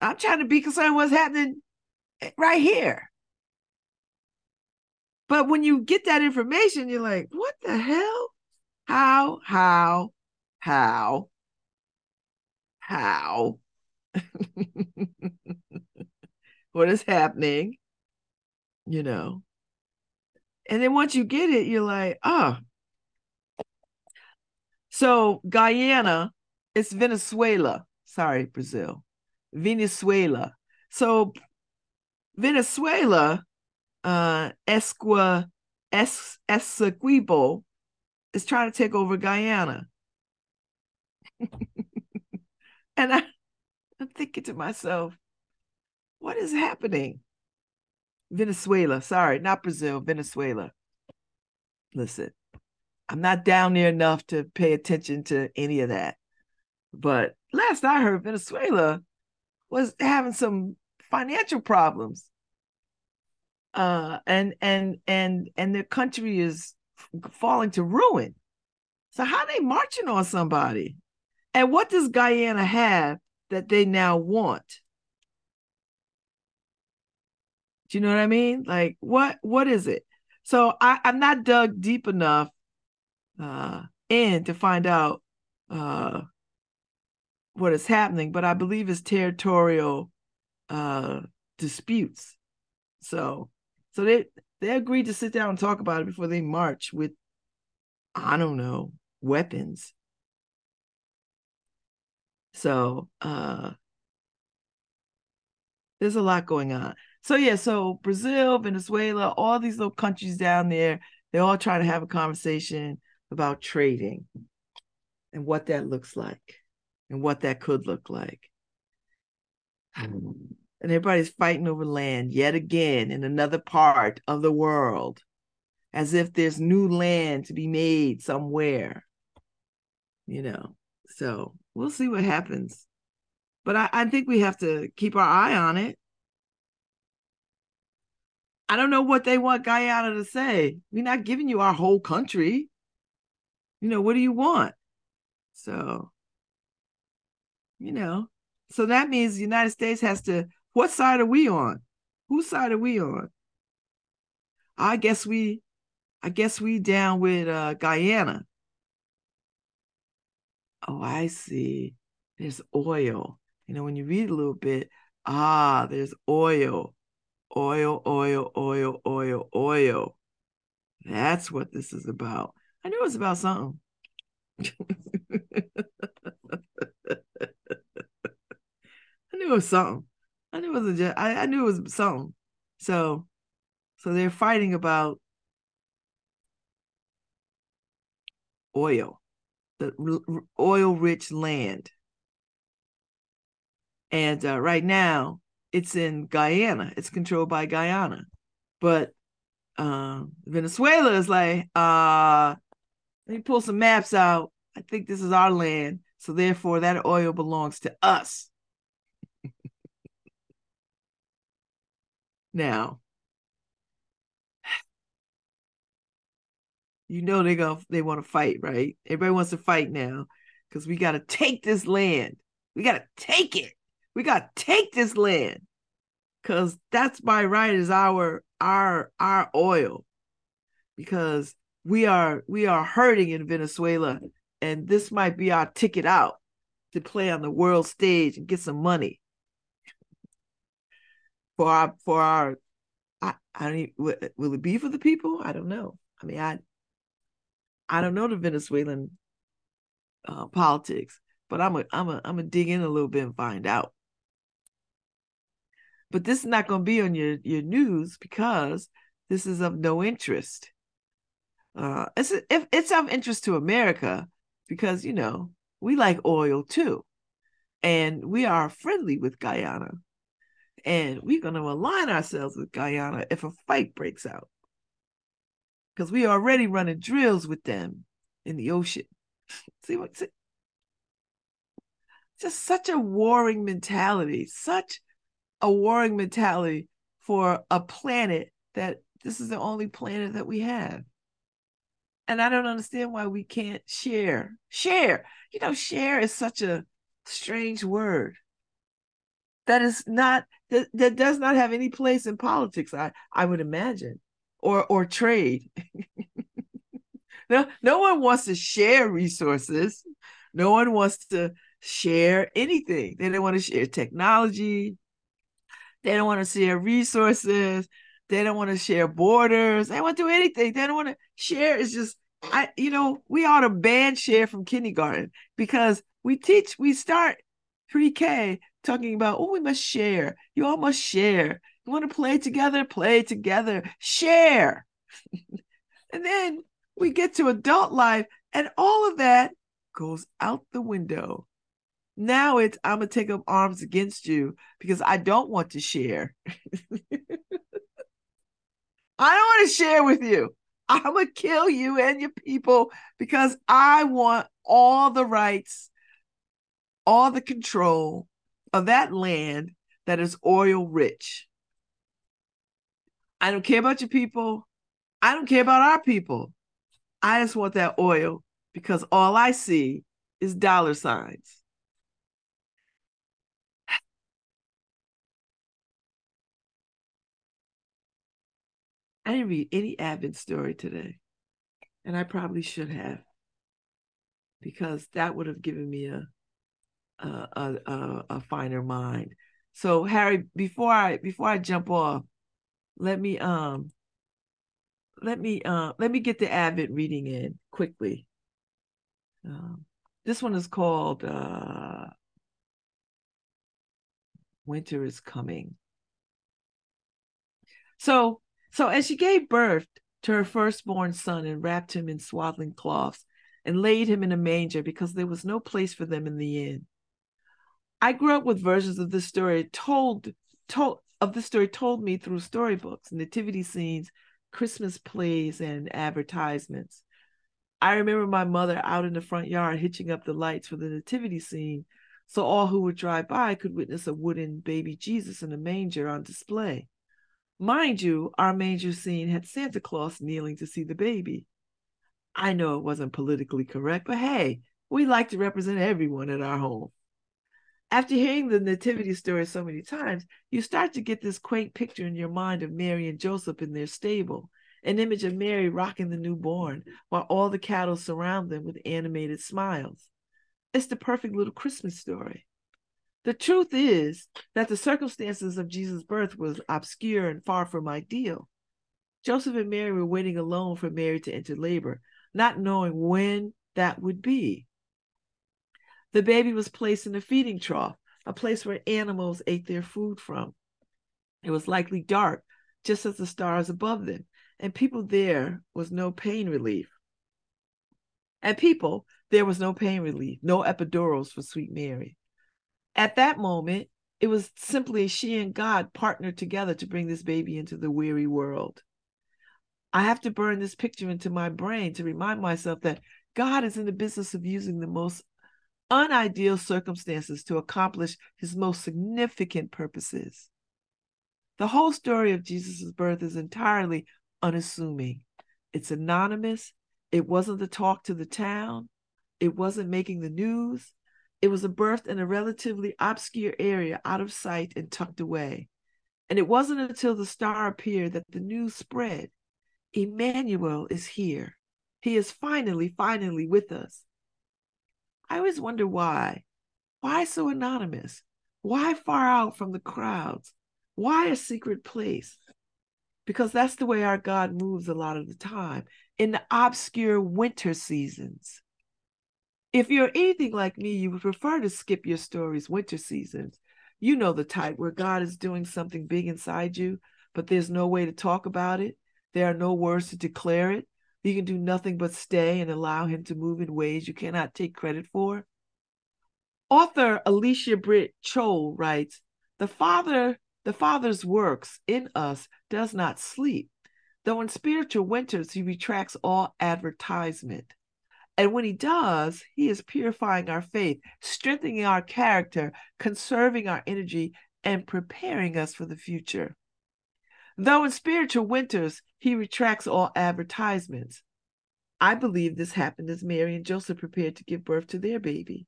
I'm trying to be concerned what's happening eh, right here. But when you get that information, you're like, what the hell? How, how, how, how? what is happening? You know. And then once you get it, you're like, oh. So Guyana, it's Venezuela. Sorry, Brazil. Venezuela. So Venezuela, uh, Esqua, es, Essequibo, is trying to take over Guyana. and I, I'm thinking to myself, what is happening? Venezuela. Sorry, not Brazil, Venezuela. Listen, I'm not down there enough to pay attention to any of that. But last I heard, Venezuela was having some financial problems. Uh, and and and and their country is falling to ruin. So how they marching on somebody? And what does Guyana have that they now want? Do you know what I mean? Like what what is it? So I, I'm not dug deep enough uh in to find out uh what is happening, but I believe it's territorial uh disputes. So so they they agreed to sit down and talk about it before they march with I don't know, weapons. So uh there's a lot going on. So yeah, so Brazil, Venezuela, all these little countries down there, they're all trying to have a conversation about trading and what that looks like and what that could look like. And everybody's fighting over land yet again in another part of the world, as if there's new land to be made somewhere. You know, so we'll see what happens. But I, I think we have to keep our eye on it. I don't know what they want Guyana to say. We're not giving you our whole country. You know, what do you want? So, you know, so that means the United States has to, what side are we on? Whose side are we on? I guess we, I guess we down with uh, Guyana. Oh, I see. There's oil. You know, when you read a little bit, ah, there's oil oil, oil, oil, oil, oil. That's what this is about. I knew it was about something. I knew it was something. I knew it was a, I, I knew it was something. So, so they're fighting about oil, the oil-rich land, and uh, right now it's in Guyana. It's controlled by Guyana. But uh, Venezuela is like, uh, let me pull some maps out. I think this is our land. So therefore, that oil belongs to us. now, you know they go they want to fight, right? Everybody wants to fight now because we got to take this land. We got to take it. We got to take this land because that's by right is our our our oil because we are we are hurting in Venezuela and this might be our ticket out to play on the world stage and get some money for our for our I, I don't even, will it be for the people? I don't know. I mean, I I don't know the Venezuelan uh, politics, but I'm a I'm a I'm a dig in a little bit and find out but this is not going to be on your your news because this is of no interest. Uh, it's if it's of interest to America because you know we like oil too, and we are friendly with Guyana, and we're going to align ourselves with Guyana if a fight breaks out because we are already running drills with them in the ocean. see what? See? Just such a warring mentality, such a warring mentality for a planet that this is the only planet that we have. And I don't understand why we can't share. Share. You know, share is such a strange word that is not that, that does not have any place in politics, I, I would imagine. Or or trade. no, no one wants to share resources. No one wants to share anything. They don't want to share technology. They don't want to share resources. They don't want to share borders. They want to do anything. They don't want to share. It's just, I, you know, we ought to ban share from kindergarten because we teach, we start pre-K talking about, oh, we must share. You all must share. You want to play together? Play together. Share. and then we get to adult life, and all of that goes out the window. Now it's I'm gonna take up arms against you because I don't want to share. I don't want to share with you. I'm to kill you and your people because I want all the rights, all the control of that land that is oil rich. I don't care about your people. I don't care about our people. I just want that oil because all I see is dollar signs. I didn't read any Advent story today, and I probably should have, because that would have given me a a, a, a finer mind. So Harry, before I before I jump off, let me um let me uh let me get the Advent reading in quickly. Um, this one is called uh Winter is Coming. So so as she gave birth to her firstborn son and wrapped him in swaddling cloths and laid him in a manger because there was no place for them in the inn. I grew up with versions of this story told told of the story told me through storybooks, nativity scenes, Christmas plays, and advertisements. I remember my mother out in the front yard hitching up the lights for the nativity scene so all who would drive by could witness a wooden baby Jesus in a manger on display. Mind you, our manger scene had Santa Claus kneeling to see the baby. I know it wasn't politically correct, but hey, we like to represent everyone at our home. After hearing the nativity story so many times, you start to get this quaint picture in your mind of Mary and Joseph in their stable, an image of Mary rocking the newborn while all the cattle surround them with animated smiles. It's the perfect little Christmas story. The truth is that the circumstances of Jesus' birth was obscure and far from ideal. Joseph and Mary were waiting alone for Mary to enter labor, not knowing when that would be. The baby was placed in a feeding trough, a place where animals ate their food from. It was likely dark, just as the stars above them, and people there was no pain relief. And people, there was no pain relief, no epidurals for sweet Mary. At that moment, it was simply she and God partnered together to bring this baby into the weary world. I have to burn this picture into my brain to remind myself that God is in the business of using the most unideal circumstances to accomplish his most significant purposes. The whole story of Jesus' birth is entirely unassuming. It's anonymous. It wasn't the talk to the town. It wasn't making the news. It was a birth in a relatively obscure area out of sight and tucked away. And it wasn't until the star appeared that the news spread. Emmanuel is here. He is finally, finally with us. I always wonder why. Why so anonymous? Why far out from the crowds? Why a secret place? Because that's the way our God moves a lot of the time in the obscure winter seasons. If you're anything like me, you would prefer to skip your story's winter seasons. You know the type where God is doing something big inside you, but there's no way to talk about it. There are no words to declare it. You can do nothing but stay and allow him to move in ways you cannot take credit for. Author Alicia Britt Chole writes, "The Father, the Father's works in us does not sleep, though in spiritual winters he retracts all advertisement. And when he does, he is purifying our faith, strengthening our character, conserving our energy, and preparing us for the future. Though in spiritual winters, he retracts all advertisements. I believe this happened as Mary and Joseph prepared to give birth to their baby.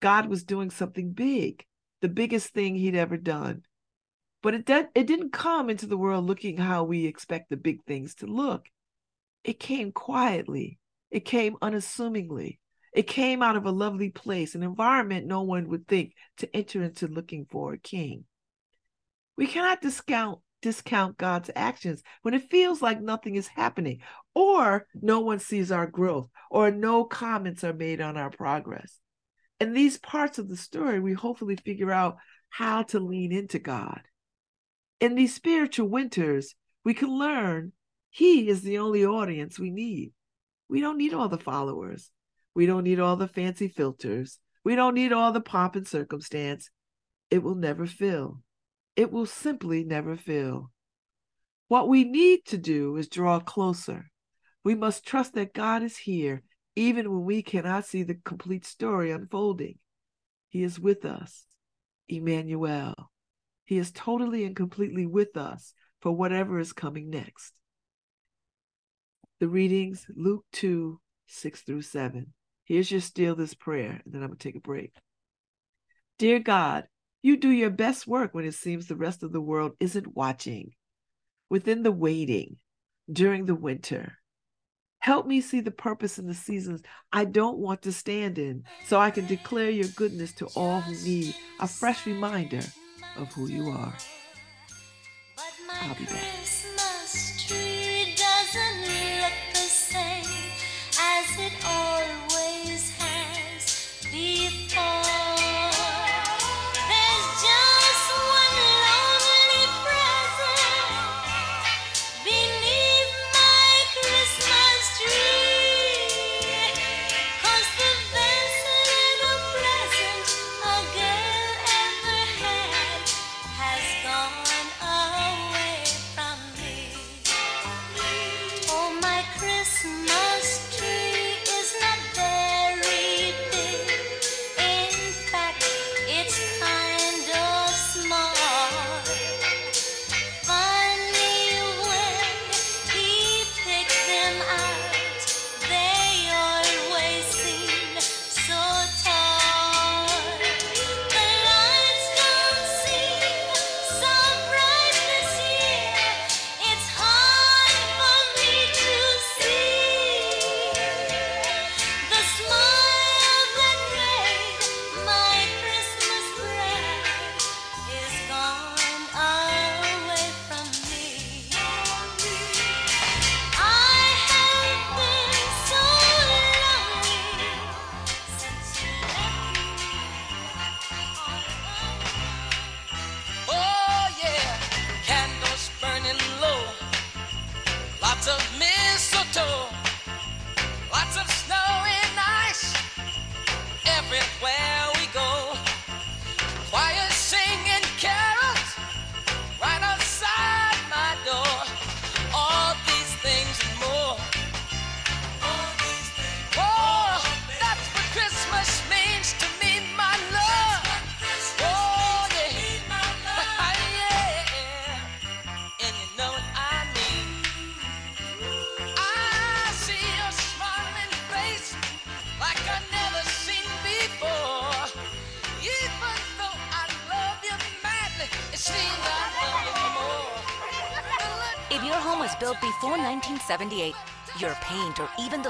God was doing something big, the biggest thing he'd ever done. But it, de- it didn't come into the world looking how we expect the big things to look. It came quietly, it came unassumingly. It came out of a lovely place, an environment no one would think to enter into looking for a king. We cannot discount discount God's actions when it feels like nothing is happening, or no one sees our growth, or no comments are made on our progress. In these parts of the story, we hopefully figure out how to lean into God. In these spiritual winters, we can learn He is the only audience we need. We don't need all the followers. We don't need all the fancy filters. We don't need all the pomp and circumstance. It will never fill. It will simply never fill. What we need to do is draw closer. We must trust that God is here, even when we cannot see the complete story unfolding. He is with us, Emmanuel. He is totally and completely with us for whatever is coming next. The readings, Luke 2, 6 through 7. Here's your steal this prayer, and then I'm going to take a break. Dear God, you do your best work when it seems the rest of the world isn't watching. Within the waiting, during the winter, help me see the purpose in the seasons I don't want to stand in so I can declare your goodness to all who need a fresh reminder of who you are. I'll be back.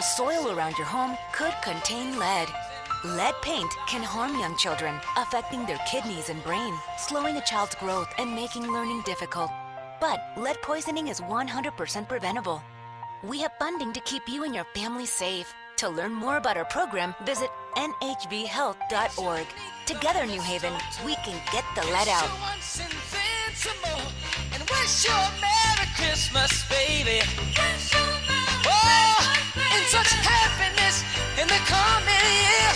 Soil around your home could contain lead. Lead paint can harm young children, affecting their kidneys and brain, slowing a child's growth and making learning difficult. But lead poisoning is 100% preventable. We have funding to keep you and your family safe. To learn more about our program, visit nhvhealth.org. Together, New Haven, we can get the lead out. Once and then some more. And wish you a Merry Christmas, baby. Oh, and such happiness in the coming year.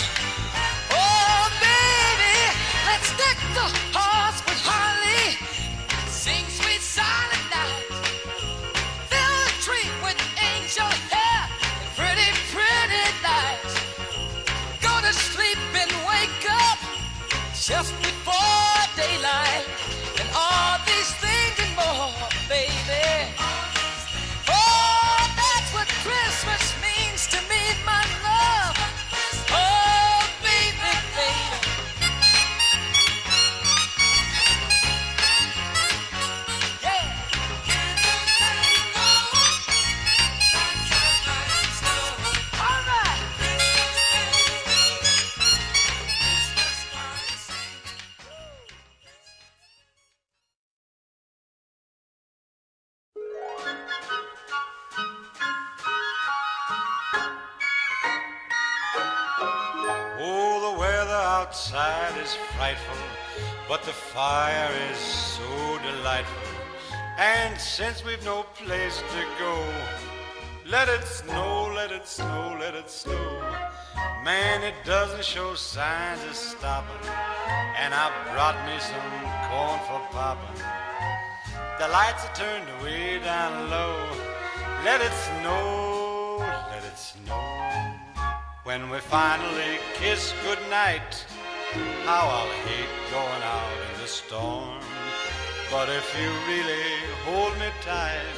Oh, baby, let's deck the hearts with holly. Sing sweet silent night. Fill the tree with angel hair. and Pretty, pretty lights. Go to sleep and wake up just before daylight. show signs of stopping, and I brought me some corn for popping. The lights are turned way down low. Let it snow, let it snow. When we finally kiss goodnight, how I'll hate going out in the storm. But if you really hold me tight,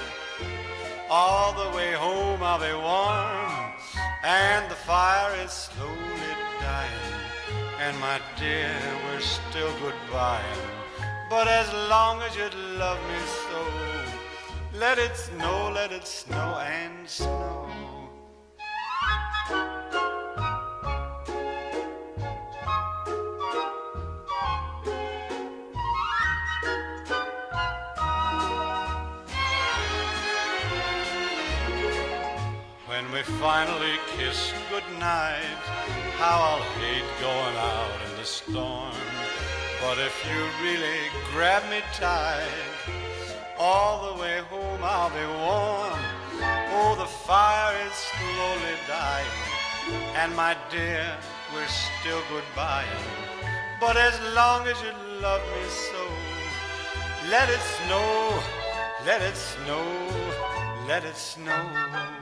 all the way home I'll be warm and the fire is slowly dying, and my dear, we're still goodbye. But as long as you love me so, let it snow, let it snow and snow. When we finally kiss goodnight how I'll hate going out in the storm. But if you really grab me tight, all the way home I'll be warm. Oh, the fire is slowly dying, and my dear, we're still goodbye. But as long as you love me so, let it snow, let it snow, let it snow.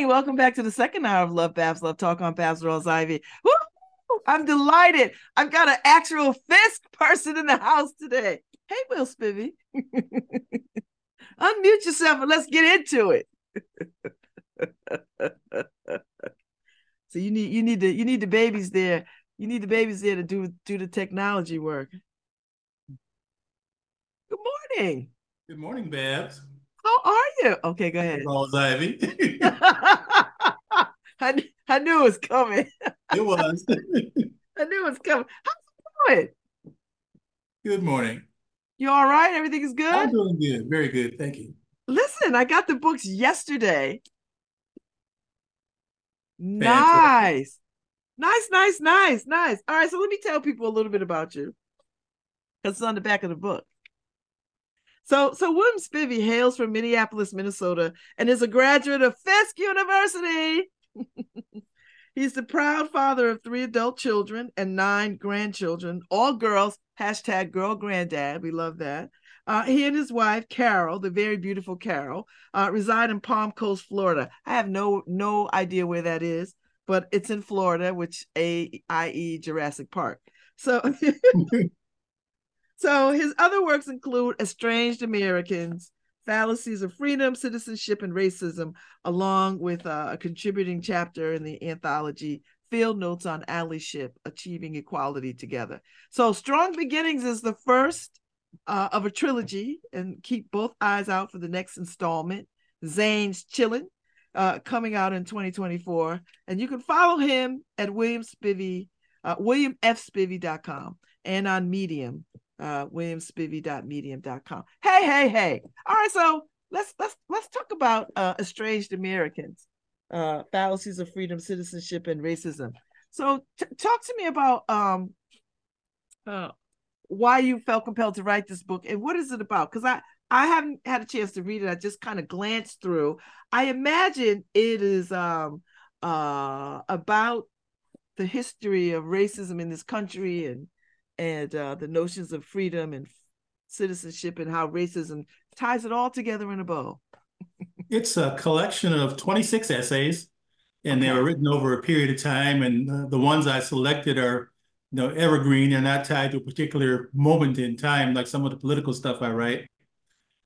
Morning. Welcome back to the second hour of Love Babz Love Talk on Babz Rawls Ivy. Woo! I'm delighted. I've got an actual Fisk person in the house today. Hey, Will Spivey. Unmute yourself and let's get into it. so you need you need the you need the babies there. You need the babies there to do do the technology work. Good morning. Good morning, Babz. How are you? Okay, go ahead. Rawls Ivy. I, I knew it was coming. it was. I knew it was coming. How's it going? Good morning. You all right? Everything is good? I'm doing good. Very good. Thank you. Listen, I got the books yesterday. Nice. Nice, nice, nice, nice. All right, so let me tell people a little bit about you. Because it's on the back of the book. So, so William Spivey hails from Minneapolis, Minnesota, and is a graduate of Fisk University. He's the proud father of three adult children and nine grandchildren, all girls. Hashtag girl granddad. We love that. Uh, he and his wife Carol, the very beautiful Carol, uh, reside in Palm Coast, Florida. I have no no idea where that is, but it's in Florida, which a i.e. Jurassic Park. So So his other works include Estranged Americans, Fallacies of Freedom, Citizenship, and Racism, along with uh, a contributing chapter in the anthology Field Notes on Allyship, Achieving Equality Together. So Strong Beginnings is the first uh, of a trilogy, and keep both eyes out for the next installment, Zane's Chillin', uh, coming out in 2024. And you can follow him at William Spivey, uh, and on Medium uh williamspivey.medium.com hey hey hey. All right so let's let's let's talk about uh estranged americans uh fallacies of freedom citizenship and racism. So t- talk to me about um uh why you felt compelled to write this book and what is it about? Because i i haven't had a chance to read it. I just kind of glanced through. I imagine it is um uh about the history of racism in this country and and uh, the notions of freedom and citizenship and how racism ties it all together in a bow. It's a collection of 26 essays, and they were written over a period of time. And uh, the ones I selected are, you know, evergreen. They're not tied to a particular moment in time, like some of the political stuff I write.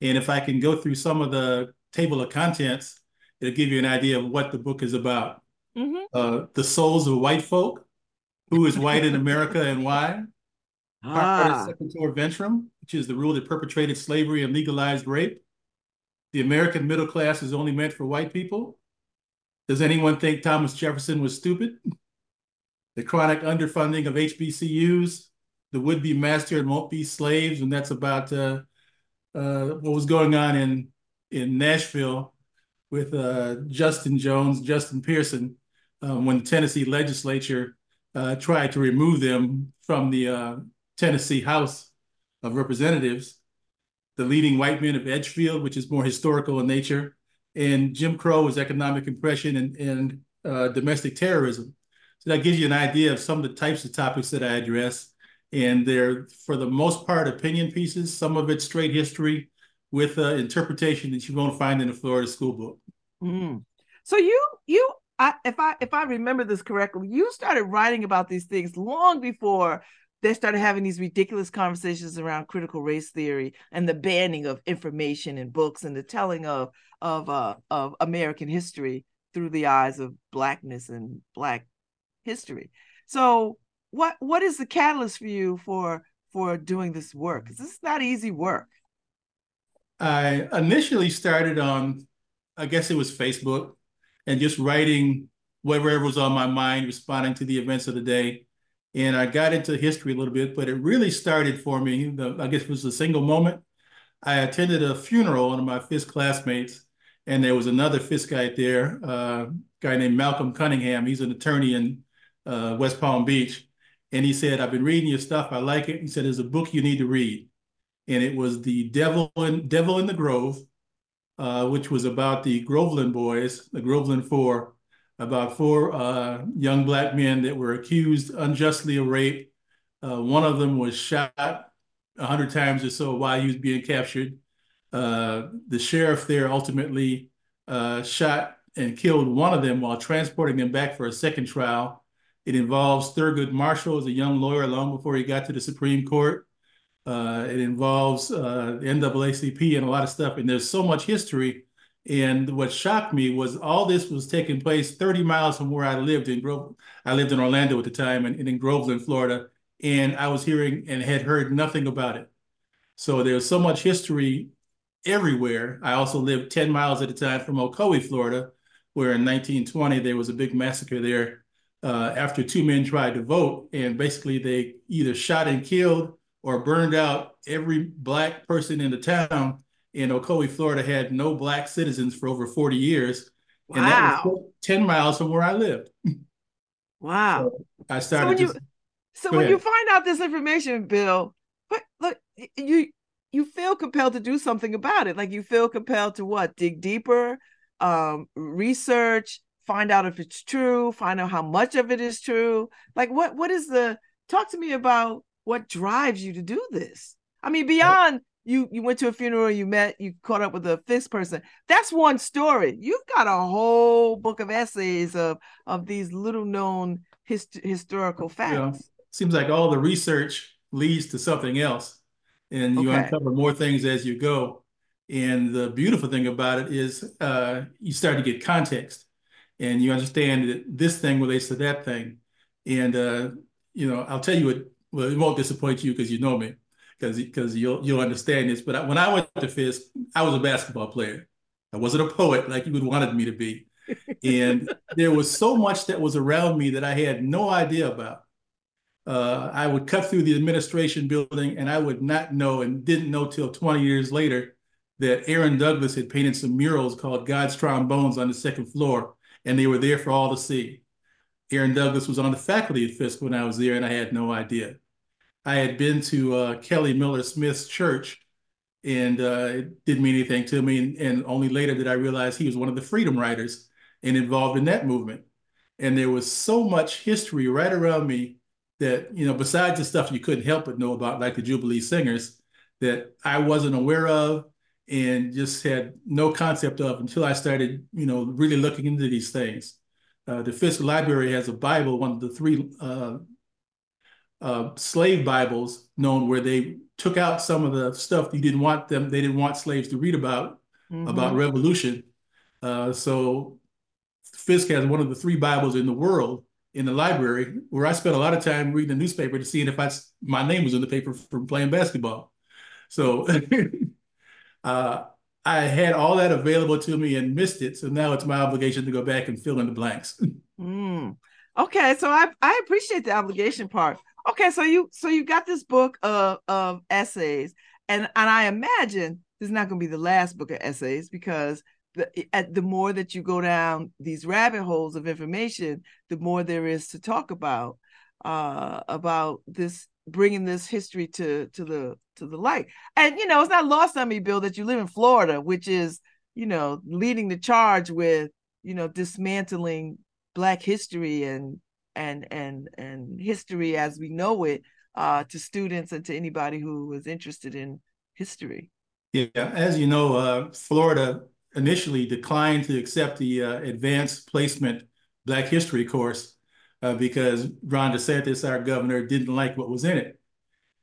And if I can go through some of the table of contents, it'll give you an idea of what the book is about. Mhm. Uh, the souls of white folk, who is white in America and why? Ah. Sequitur Ventrem, which is the rule that perpetrated slavery and legalized rape. The American middle class is only meant for white people. Does anyone think Thomas Jefferson was stupid? The chronic underfunding of HBCUs, the would-be master and won't be slaves, and that's about uh, uh, what was going on in in Nashville with uh, Justin Jones, Justin Pearson, um, when the Tennessee legislature uh, tried to remove them from the uh, Tennessee House of Representatives, the leading white men of Edgefield, which is more historical in nature, and Jim Crow was economic oppression and, and uh, domestic terrorism. So that gives you an idea of some of the types of topics that I address. And they're, for the most part, opinion pieces, some of it's straight history with uh, interpretation that you won't find in a Florida school book. Mm. So you you I, if I if I remember this correctly, you started writing about these things long before they started having these ridiculous conversations around critical race theory and the banning of information and books and the telling of of uh, of American history through the eyes of blackness and black history. So what what is the catalyst for you for for doing this work? This is not easy work. I initially started on, I guess it was Facebook, and just writing whatever was on my mind, responding to the events of the day. And I got into history a little bit, but it really started for me. The, I guess it was a single moment. I attended a funeral, one of my Fisk classmates, and there was another Fisk guy there, uh, a guy named Malcolm Cunningham. He's an attorney in uh, West Palm Beach. And he said, I've been reading your stuff. I like it. He said, there's a book you need to read. And it was The Devil in, Devil in the Grove, uh, which was about the Groveland boys, the Groveland Four, about four uh, young black men that were accused unjustly of rape. Uh, one of them was shot a hundred times or so while he was being captured. Uh, the sheriff there ultimately uh, shot and killed one of them while transporting them back for a second trial. It involves Thurgood Marshall as a young lawyer long before he got to the Supreme Court. Uh, it involves uh, the NAACP and a lot of stuff. And there's so much history. And what shocked me was all this was taking place 30 miles from where I lived in Grove. I lived in Orlando at the time and, and in Groveland, Florida. And I was hearing and had heard nothing about it. So there's so much history everywhere. I also lived 10 miles at a time from Ocoee, Florida, where in 1920 there was a big massacre there uh, after two men tried to vote. And basically they either shot and killed or burned out every black person in the town. And Ocoee, Florida had no black citizens for over 40 years. Wow. And that was 10 miles from where I lived. Wow. So I So started when you just, so when you find out this information, Bill, but look, you you feel compelled to do something about it. Like you feel compelled to what? Dig deeper, um, research, find out if it's true, find out how much of it is true. Like what what is the talk to me about what drives you to do this? I mean, beyond you you went to a funeral, you met, you caught up with a Fisk person. That's one story. You've got a whole book of essays of of these little known hist- historical facts. you know, seems like all the research leads to something else. And you Okay. uncover more things as you go. And the beautiful thing about it is uh, you start to get context and you understand that this thing relates to that thing. And, uh, you know, I'll tell you what, well, it won't disappoint you because you know me, because because you'll you'll understand this. But I, when I went to Fisk, I was a basketball player. I wasn't a poet like you would wanted me to be. And there was so much that was around me that I had no idea about. Uh, I would cut through the administration building and I would not know and didn't know till 20 years later that Aaron Douglas had painted some murals called God's Trombones on the second floor, and they were there for all to see. Aaron Douglas was on the faculty at Fisk when I was there, and I had no idea. I had been to uh, Kelly Miller Smith's church, and uh, it didn't mean anything to me. And, and only later did I realize he was one of the freedom riders and involved in that movement. And there was so much history right around me that, you know, besides the stuff you couldn't help but know about, like the Jubilee Singers, that I wasn't aware of and just had no concept of until I started, you know, really looking into these things. Uh, the Fisk Library has a Bible, one of the three uh, slave Bibles known where they took out some of the stuff you didn't want them, they didn't want slaves to read about, about Mhm. revolution. Uh, so Fisk has one of the three Bibles in the world in the library where I spent a lot of time reading the newspaper to see if I, my name was in the paper from playing basketball. So uh, I had all that available to me and missed it. So now it's my obligation to go back and fill in the blanks. Mm. Okay, so I I appreciate the obligation part. Okay, so you so you got this book of of essays, and and I imagine this is not going to be the last book of essays because the at the more that you go down these rabbit holes of information, the more there is to talk about uh about this bringing this history to to the to the light. And you know, it's not lost on me, Bill, that you live in Florida, which is you know leading the charge with you know dismantling black history and and and and history as we know it uh, to students and to anybody who is interested in history. Yeah, as you know, uh, Florida initially declined to accept the uh, advanced placement Black History course uh, because Ron DeSantis, our governor, didn't like what was in it.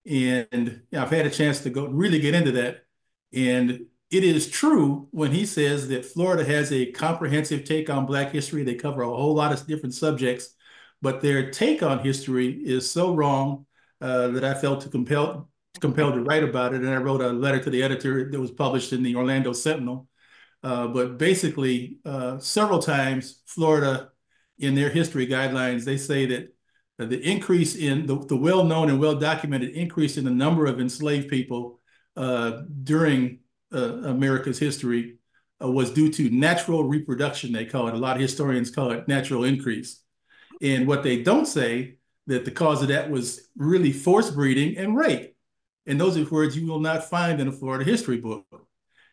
And I've had a chance to go really get into that. And it is true when he says that Florida has a comprehensive take on Black history. They cover a whole lot of different subjects, but their take on history is so wrong uh, that I felt to compel, compelled to write about it. And I wrote a letter to the editor that was published in the Orlando Sentinel. Uh, but basically, uh, several times, Florida, in their history guidelines, they say that the increase in the, the well-known and well-documented increase in the number of enslaved people uh, during uh, America's history uh, was due to natural reproduction, they call it. A lot of historians call it natural increase. And what they don't say that the cause of that was really forced breeding and rape. And those are words you will not find in a Florida history book.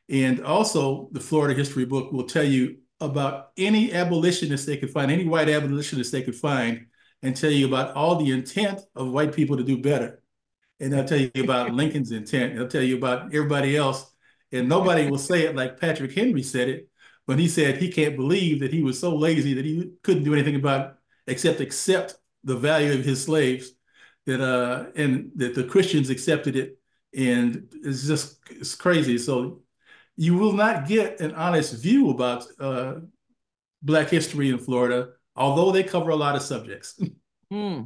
And also, the Florida history book will tell you about any abolitionist they could find, any white abolitionist they could find, and tell you about all the intent of white people to do better. And they'll tell you about Lincoln's intent. They'll tell you about everybody else and nobody will say it like Patrick Henry said it when he said he can't believe that he was so lazy that he couldn't do anything about except accept the value of his slaves that uh and that the Christians accepted it. And it's just it's crazy. So you will not get an honest view about uh black history in Florida although they cover a lot of subjects. Hmm.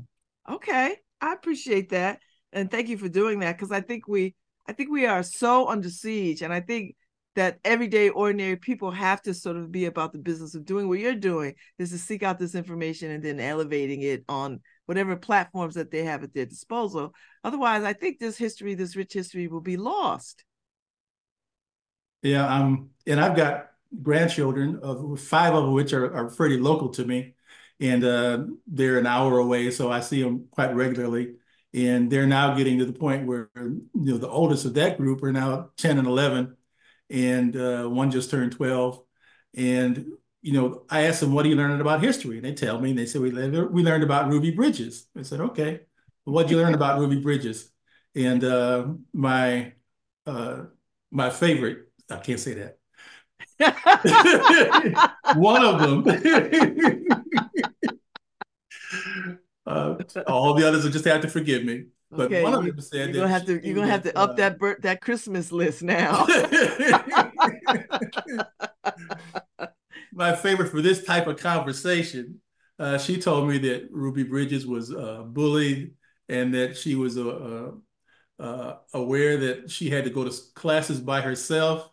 Okay, I appreciate that, and thank you for doing that because I think we, I think we are so under siege, and I think that everyday ordinary people have to sort of be about the business of doing what you're doing is to seek out this information and then elevating it on whatever platforms that they have at their disposal. Otherwise, I think this history, this rich history, will be lost. Yeah, um, and I've got grandchildren of five of which are, are pretty local to me, and uh, they're an hour away, so I see them quite regularly. And they're now getting to the point where you know the oldest of that group are now 10 and 11, and uh, one just turned 12. And you know, I asked them, "What are you learning about history?" And they tell me, and they said, "We we learned about Ruby Bridges." I said, "Okay, well, what'd you learn about Ruby Bridges?" And uh, my uh, my favorite, I can't say that. One of them. uh, all the others will just have to forgive me. But okay, one of them said you're gonna have to you're gonna have to up that that Christmas list now. my favorite for this type of conversation, uh, she told me that Ruby Bridges was uh, bullied and that she was uh, uh, aware that she had to go to classes by herself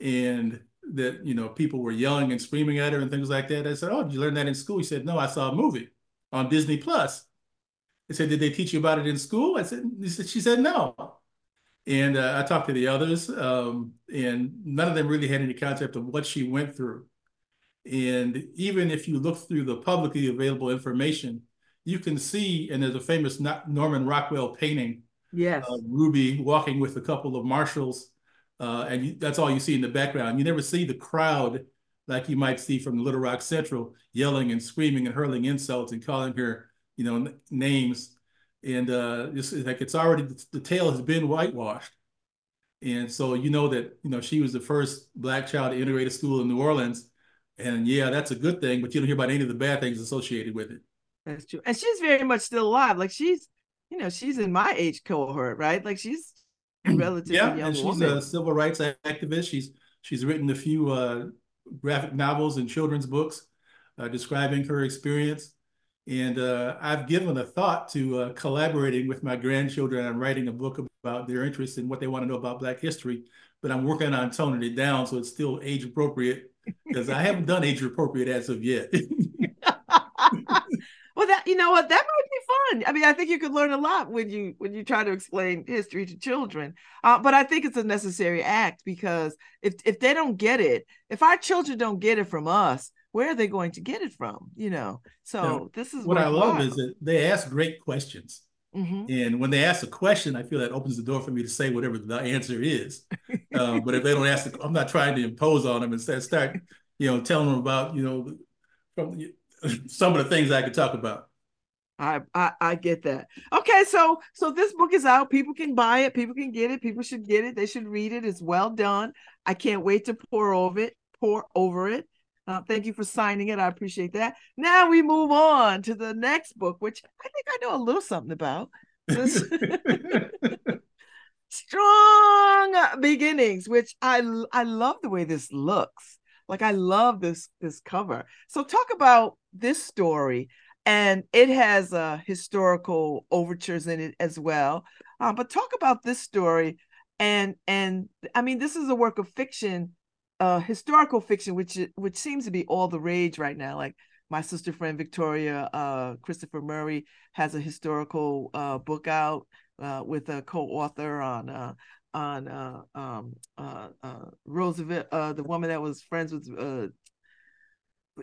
and that you know people were yelling and screaming at her and things like that. I said, "Oh, did you learn that in school?" He said, "No, I saw a movie on Disney Plus." I said, "Did they teach you about it in school?" I said, "She said no." And uh, I talked to the others, um, and none of them really had any concept of what she went through. And even if you look through the publicly available information, you can see, and there's a famous Norman Rockwell painting yes. of Ruby walking with a couple of marshals uh, and you, that's all you see in the background. You never see the crowd like you might see from Little Rock Central yelling and screaming and hurling insults and calling her, you know, names. And uh, it's like it's already the tale has been whitewashed. And so you know that you know she was the first black child to integrate a school in New Orleans, and yeah, that's a good thing. But you don't hear about any of the bad things associated with it. That's true, and she's very much still alive. Like she's, you know, she's in my age cohort, right? Like she's relatively yeah, young and she's woman. a civil rights activist. She's she's written a few uh, graphic novels and children's books uh, describing her experience. And uh, I've given a thought to uh, collaborating with my grandchildren and writing a book about their interests and what they want to know about Black history. But I'm working on toning it down so it's still age appropriate because I haven't done age appropriate as of yet. well, that you know what? That might be fun. I mean, I think you could learn a lot when you when you try to explain history to children. Uh, but I think it's a necessary act because if if they don't get it, if our children don't get it from us, where are they going to get it from? You know. So Now, this is what I love is that they ask great questions. Mhm. And when they ask a question, I feel that opens the door for me to say whatever the answer is. Uh, but if they don't ask, the, I'm not trying to impose on them and start, start, you know, telling them about, you know, from some of the things I could talk about. I, I I get that. Okay, so so this book is out. People can buy it. People can get it. People should get it. They should read it. It's well done. I can't wait to pour over it. Pour over it. Uh, thank you for signing it. I appreciate that. Now we move on to the next book, which I think I know a little something about. Strong Beginnings, which I I love the way this looks. Like I love this this cover. So talk about this story, and it has uh, historical overtures in it as well. Uh, but talk about this story, and and I mean this is a work of fiction, uh, historical fiction, which which seems to be all the rage right now. Like my sister friend Victoria uh, Christopher Murray has a historical uh, book out uh, with a co-author on uh, on uh, um, Roosevelt, the woman that was friends with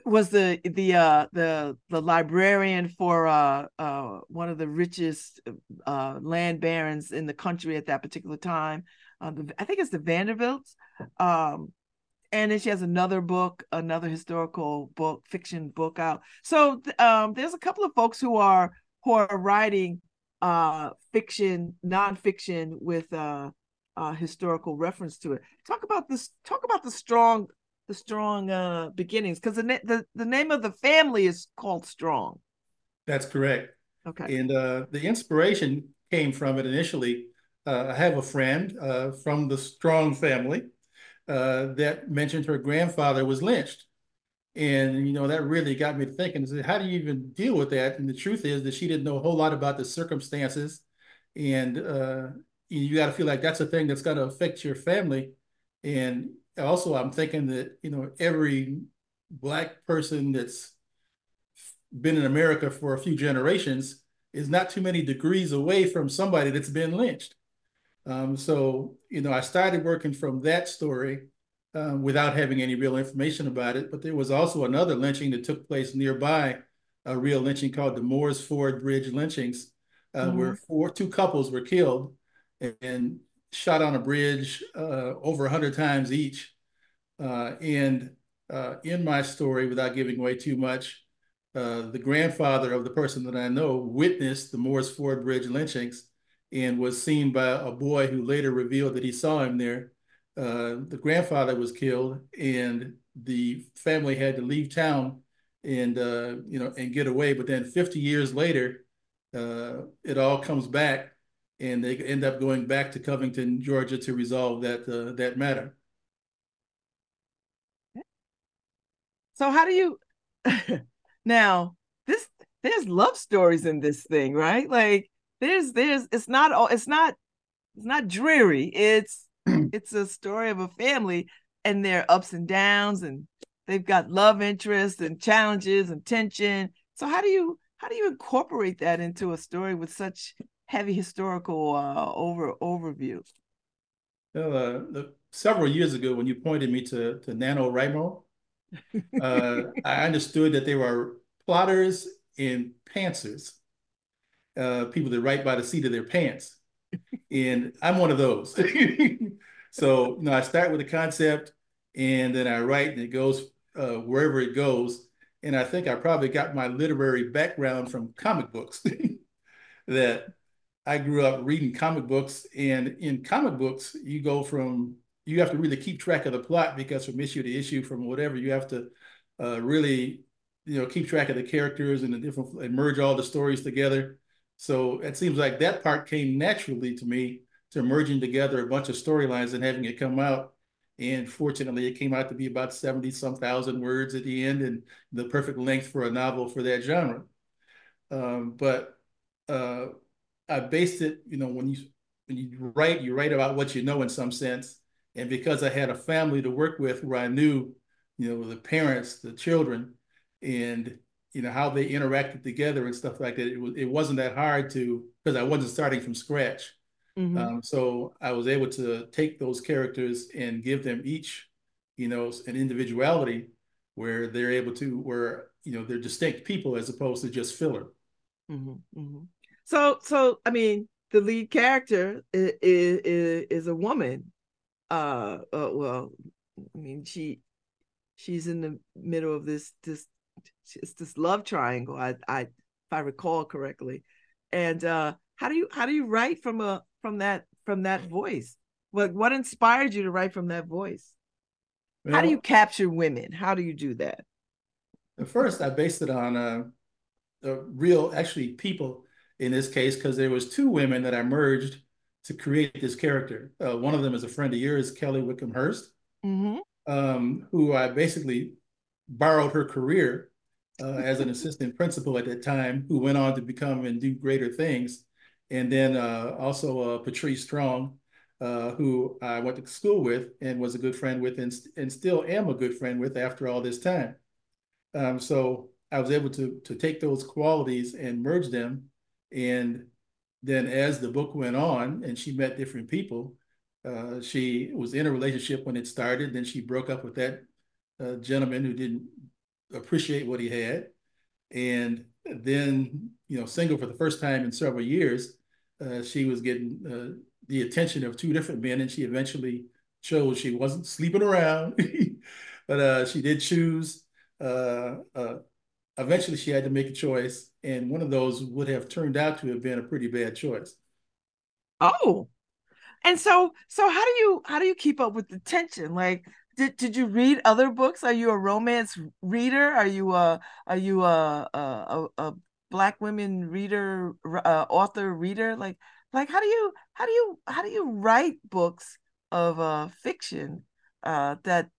was the the uh, the the librarian for uh, uh, one of the richest uh, land barons in the country at that particular time. I think it's the Vanderbilts. Um, and then she has another book, another historical book, fiction book out. So um, there's a couple of folks who are who are writing uh fiction nonfiction with uh uh historical reference to it talk about this talk about the strong the strong uh beginnings because the, na- the the name of the family is called strong That's correct. okay And uh, the inspiration came from it initially. Uh, I have a friend uh, from the Strong family uh, that mentioned her grandfather was lynched. And, you know, that really got me thinking, is how do you even deal with that? And the truth is that she didn't know a whole lot about the circumstances. And uh, you got to feel like that's a thing that's going to affect your family. And also, I'm thinking that, you know, every Black person that's been in America for a few generations is not too many degrees away from somebody that's been lynched. Um, so, you know, I started working from that story um, without having any real information about it. But there was also another lynching that took place nearby, a real lynching called the Moores Ford Bridge lynchings, uh, Mhm. where four two couples were killed and, and shot on a bridge uh, over a hundred times each. Uh, and uh, in my story, without giving away too much, uh, the grandfather of the person that I know witnessed the Moores Ford Bridge lynchings and was seen by a boy who later revealed that he saw him there. Uh, the grandfather was killed, and the family had to leave town and uh, you know and get away. But then 50 years later, uh, it all comes back, and they end up going back to Covington, Georgia, to resolve that uh, that matter. so how do you now this there's love stories in this thing right like there's there's it's not all it's not it's not dreary. It's it's a story of a family and their ups and downs and they've got love interests and challenges and tension. So how do you how do you incorporate that into a story with such heavy historical uh over overview? Well, uh, the, several years ago, when you pointed me to to NaNoWriMo, uh, I understood that they were plotters and pantsers, uh, people that write by the seat of their pants. And I'm one of those. so, you know, I start with a concept and then I write and it goes uh, wherever it goes. And I think I probably got my literary background from comic books that I grew up reading comic books. And in comic books, you go from, you have to really keep track of the plot because from issue to issue, from whatever, you have to uh, really, you know, keep track of the characters and the different, and merge all the stories together. So it seems like that part came naturally to me to merging together a bunch of storylines and having it come out. And fortunately, it came out to be about 70 some thousand words at the end and the perfect length for a novel for that genre. Um, but uh, I based it, you know, when you when you write, you write about what you know in some sense. And because I had a family to work with where I knew, you know, the parents, the children, and you know, how they interacted together and stuff like that. It was it wasn't that hard to because I wasn't starting from scratch. Mhm. Um, so I was able to take those characters and give them each, you know, an individuality where they're able to, where, you know, they're distinct people as opposed to just filler. Mhm, mhm. So, so I mean, the lead character is is, is a woman. Uh, uh, well, I mean, she she's in the middle of this this it's this love triangle. I I if I recall correctly, and uh, how do you how do you write from a from that from that voice? What what inspired you to write from that voice? how do you capture women? How do you do that? At first, I based it on uh, the real, actually, people in this case, because there was two women that I merged to create this character. Uh, one of them is a friend of yours, Kelly Wickham Hurst, Mm-hmm. um, who I basically borrowed her career uh, as an assistant principal at that time, who went on to become and do greater things. And then uh, also uh, Patrice Strong, uh, who I went to school with and was a good friend with, and, and still am a good friend with after all this time. Um, so I was able to to take those qualities and merge them, and then as the book went on and she met different people, uh, she was in a relationship when it started. Then she broke up with that uh, gentleman who didn't appreciate what he had, and then you know single for the first time in several years. Uh, she was getting uh, the attention of two different men, and she eventually chose she wasn't sleeping around, but uh, she did choose uh, uh, eventually she had to make a choice, and one of those would have turned out to have been a pretty bad choice. Oh, and so so how do you how do you keep up with the tension? Like, did did you read other books? Are you a romance reader? Are you a are you a a a, black women reader uh, author reader? Like like how do you how do you how do you write books of uh fiction uh that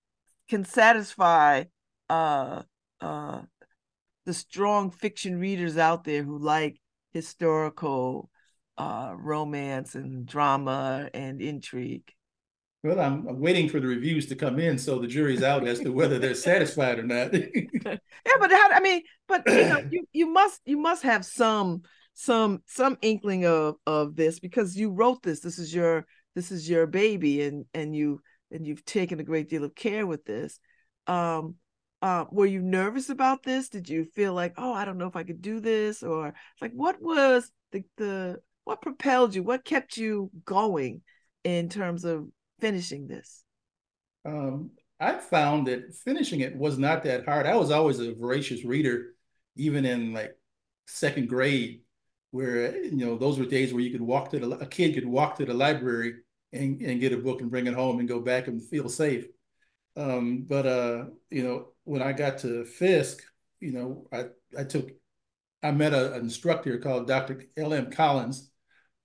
can satisfy uh uh the strong fiction readers out there who like historical uh, romance and drama and intrigue. Well, I'm, I'm waiting for the reviews to come in, so the jury's out as to whether they're satisfied or not. yeah, but how? I mean, but you know, you you must you must have some some some inkling of of this because you wrote this. This is your this is your baby, and and you and you've taken a great deal of care with this. Um, uh, were you nervous about this? Did you feel like, oh, I don't know if I could do this, or like what was the the what propelled you? What kept you going in terms of finishing this? Um, I found that finishing it was not that hard. I was always a voracious reader, even in like second grade, where you know those were days where you could walk to the a kid could walk to the library and, and get a book and bring it home and go back and feel safe. Um, but uh, you know, when I got to Fisk, you know, I I took I met an instructor called Dr. L.M. Collins,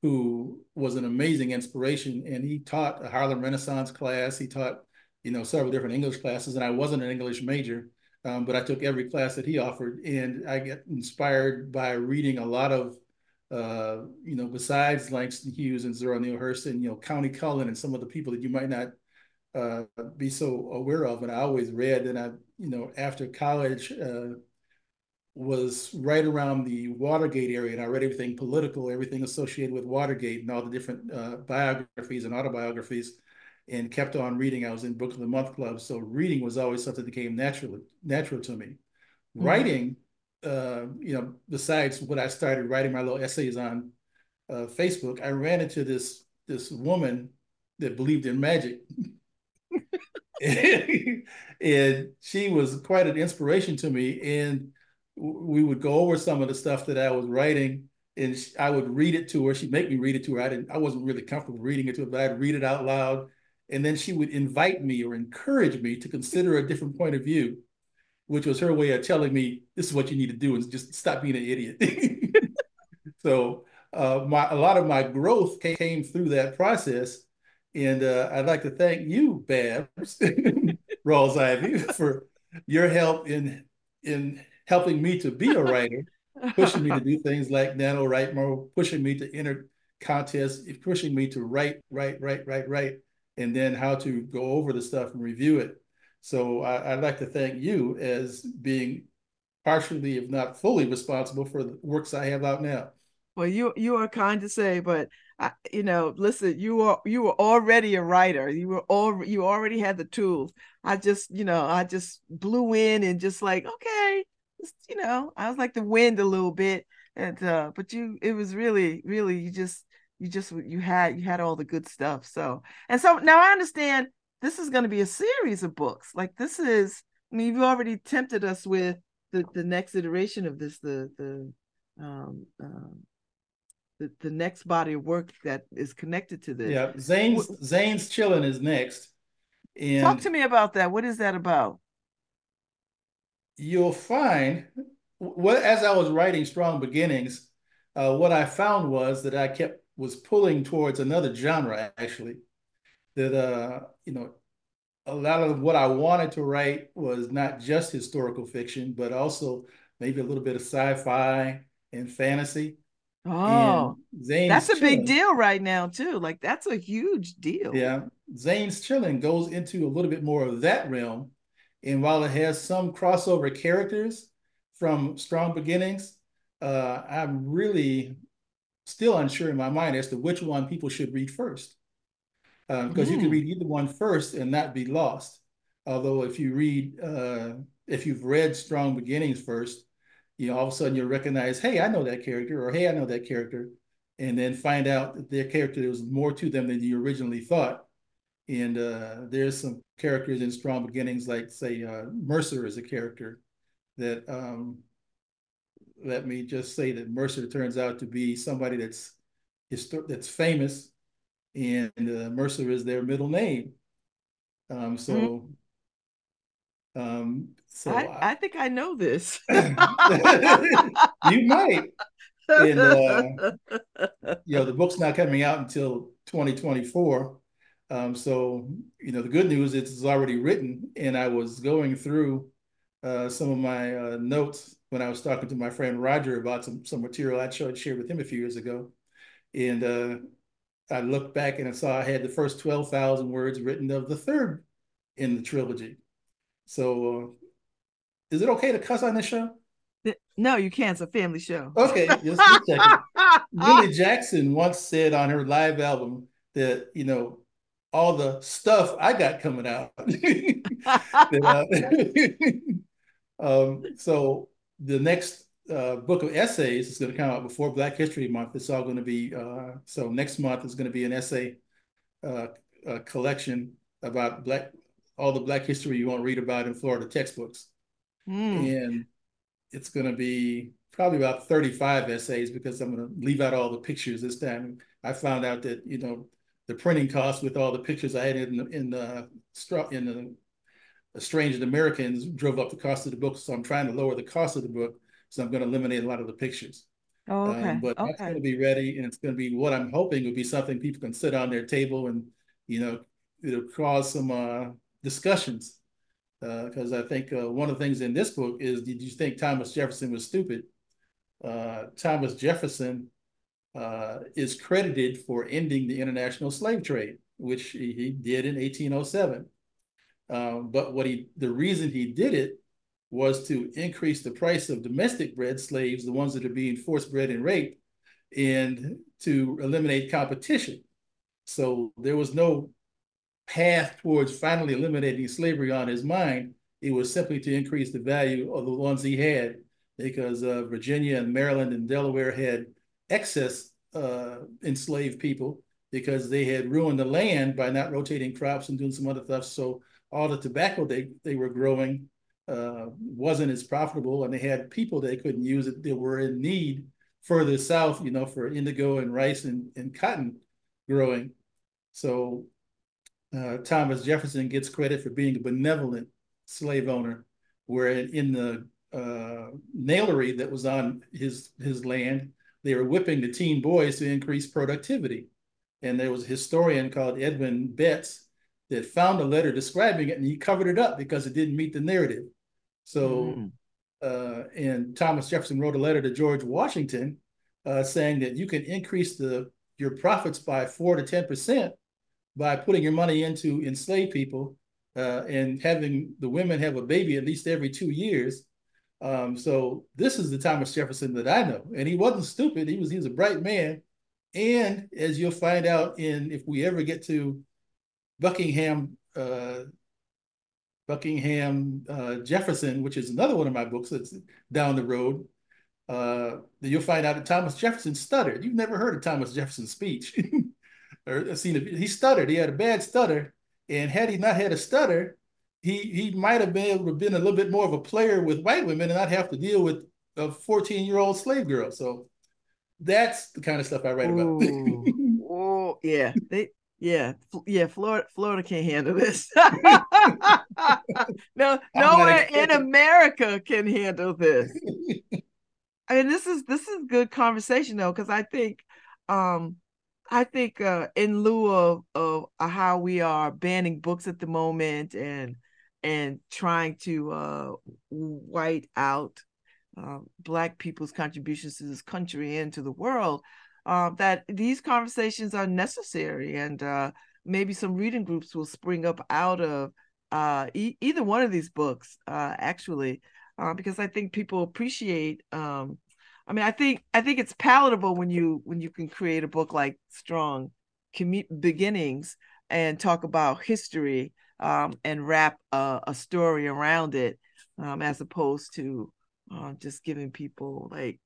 who was an amazing inspiration, and he taught a Harlem Renaissance class. He taught, you know, several different English classes, and I wasn't an English major, um, but I took every class that he offered, and I get inspired by reading a lot of, uh, you know, besides Langston Hughes and Zora Neale Hurston, you know, Countee Cullen and some of the people that you might not uh, be so aware of. And I always read, and I, you know, after college. Uh, was right around the Watergate area, and I read everything political, everything associated with Watergate, and all the different uh, biographies and autobiographies, and kept on reading. I was in Book of the Month Club, so reading was always something that came naturally natural to me. Mm-hmm. Writing, uh, you know, besides what I started writing my little essays on uh, Facebook, I ran into this this woman that believed in magic. and she was quite an inspiration to me. And we would go over some of the stuff that I was writing, and I would read it to her. She'd make me read it to her. I didn't. I wasn't really comfortable reading it to her, but I'd read it out loud, and then she would invite me or encourage me to consider a different point of view, which was her way of telling me this is what you need to do and just stop being an idiot. so uh, my a lot of my growth came through that process, and uh, I'd like to thank you, Babz Rawls Ivy, for your help in in helping me to be a writer, pushing me to do things like NaNoWriMo, pushing me to enter contests, pushing me to write, write, write, write, write, and then how to go over the stuff and review it. So I, would like to thank you as being partially, if not fully, responsible for the works I have out now. Well, you you are kind to say, but I, you know, listen, you are you were already a writer. You were all you already had the tools. I just, you know, I just blew in and just like, okay, just, you know, I was like the wind a little bit, and uh, but you, it was really, really, you just, you just, you had, you had all the good stuff. So, and so now I understand this is going to be a series of books. Like this is, I mean, you've already tempted us with the the next iteration of this, the the um, um the, the next body of work that is connected to this. Yeah, Zane's Zane's chilling is next. And Talk to me about that. What is that about? You'll find what as I was writing Strong Beginnings, uh, what I found was that I kept was pulling towards another genre actually. That uh, you know, a lot of what I wanted to write was not just historical fiction, but also maybe a little bit of sci-fi and fantasy. Oh, and Zane's that's a big deal right now too. Like that's a huge deal. Yeah, Zane's Chilling goes into a little bit more of that realm. And while it has some crossover characters from Strong Beginnings, uh, I'm really still unsure in my mind as to which one people should read first. Because you can Mm. read either one first and not be lost. Although if you read, uh, if you've read Strong Beginnings first, you know, all of a sudden you'll recognize, hey, I know that character, or hey, I know that character, and then find out that their character there was more to them than you originally thought. And uh, there's some characters in Strong Beginnings, like say uh, Mercer is a character that um, let me just say that Mercer turns out to be somebody that's that's famous, and uh, Mercer is their middle name. Um, so, um, so I, I think I know this. you might. And uh, you know, the book's not coming out until 2024. Um, so, you know, the good news is it's already written, and I was going through uh, some of my uh, notes when I was talking to my friend Roger about some some material I'd shared shared with him a few years ago, and uh, I looked back and I saw I had the first 12,000 words written of the third in the trilogy. So, uh, is it okay to cuss on this show? no, you can't. It's a family show. Okay, just second. Jackson once said on her live album that, you know, all the stuff I got coming out. Uh, um, so the next uh, book of essays is going to come out before Black History Month. It's all going to be, uh, so next month is going to be an essay uh, uh, collection about Black, all the Black history you won't read about in Florida textbooks. Mm. And it's going to be probably about 35 essays because I'm going to leave out all the pictures this time. I found out that, you know, the printing costs with all the pictures I had in the, in the, in the Estranged Americans drove up the cost of the book. So I'm trying to lower the cost of the book. So I'm going to eliminate a lot of the pictures. Oh, okay. Um, but that's okay. going to be ready, and it's going to be what I'm hoping would be something people can sit on their table and you know it'll cause some uh, discussions. Because I think uh, one of the things in this book is, did you think Thomas Jefferson was stupid? Uh, Thomas Jefferson uh, is credited for ending the international slave trade, which he, he did in 1807. Um, but what he, the reason he did it was to increase the price of domestic bred slaves, the ones that are being forced bred and raped, and to eliminate competition. So there was no path towards finally eliminating slavery on his mind. It was simply to increase the value of the ones he had, because uh, Virginia and Maryland and Delaware had excess uh, enslaved people because they had ruined the land by not rotating crops and doing some other stuff. So all the tobacco they, they were growing uh, wasn't as profitable, and they had people they couldn't use it. They were in need further south, you know, for indigo and rice and, and cotton growing. So uh, Thomas Jefferson gets credit for being a benevolent slave owner, where in the uh, nailery that was on his his land, they were whipping the teen boys to increase productivity. And there was a historian called Edwin Betts that found a letter describing it, and he covered it up because it didn't meet the narrative. So, Mm. uh, and Thomas Jefferson wrote a letter to George Washington uh, saying that you can increase the your profits by four to ten percent by putting your money into enslaved people uh, and having the women have a baby at least every two years. Um, so this is the Thomas Jefferson that I know, and he wasn't stupid. He was he was a bright man, and as you'll find out in if we ever get to Buckingham, uh, Buckingham uh, Jefferson, which is another one of my books that's down the road, uh, you'll find out that Thomas Jefferson stuttered. You've never heard of Thomas Jefferson's speech or seen it. He stuttered. He had a bad stutter, and had he not had a stutter, he he might have been able to been a little bit more of a player with white women and not have to deal with a 14 year old slave girl. So that's the kind of stuff I write about. Oh yeah, they yeah yeah Florida Florida can't handle this. no, nowhere in America can handle this. I mean, this is this is good conversation though, because I think, um, I think uh, in lieu of of uh, how we are banning books at the moment and and trying to uh, white out uh, Black people's contributions to this country and to the world, uh, that these conversations are necessary, and uh, maybe some reading groups will spring up out of uh, e- either one of these books, uh, actually because I think people appreciate. Um, I mean, I think I think it's palatable when you when you can create a book like Strong Beginnings and talk about history um, and wrap a, a story around it, um, as opposed to uh, just giving people like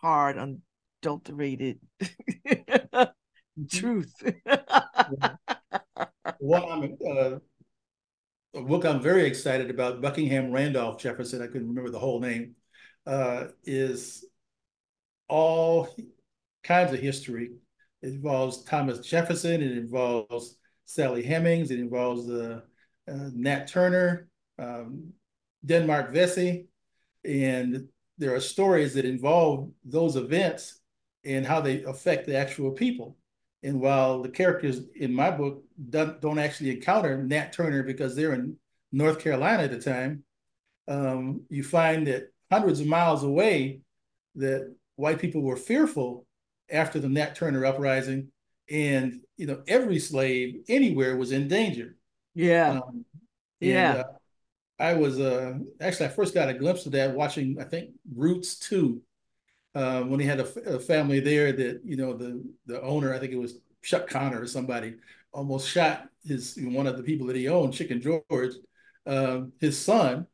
hard, unadulterated truth. One I'm, uh, a book I'm very excited about, Buckingham Randolph Jefferson, I couldn't remember the whole name, uh, is all kinds of history. It involves Thomas Jefferson, it involves Sally Hemings, it involves uh, uh, Nat Turner, um, Denmark Vesey, and there are stories that involve those events and how they affect the actual people. And while the characters in my book don't, don't actually encounter Nat Turner because they're in North Carolina at the time, um, you find that hundreds of miles away, that white people were fearful after the Nat Turner uprising, and you know every slave anywhere was in danger. yeah, Um, Yeah. and, uh, I was uh, actually I first got a glimpse of that watching I think Roots two, uh, when he had a family there that you know the the owner I think it was Chuck Connor or somebody almost shot his one of the people that he owned Chicken George, um, his son,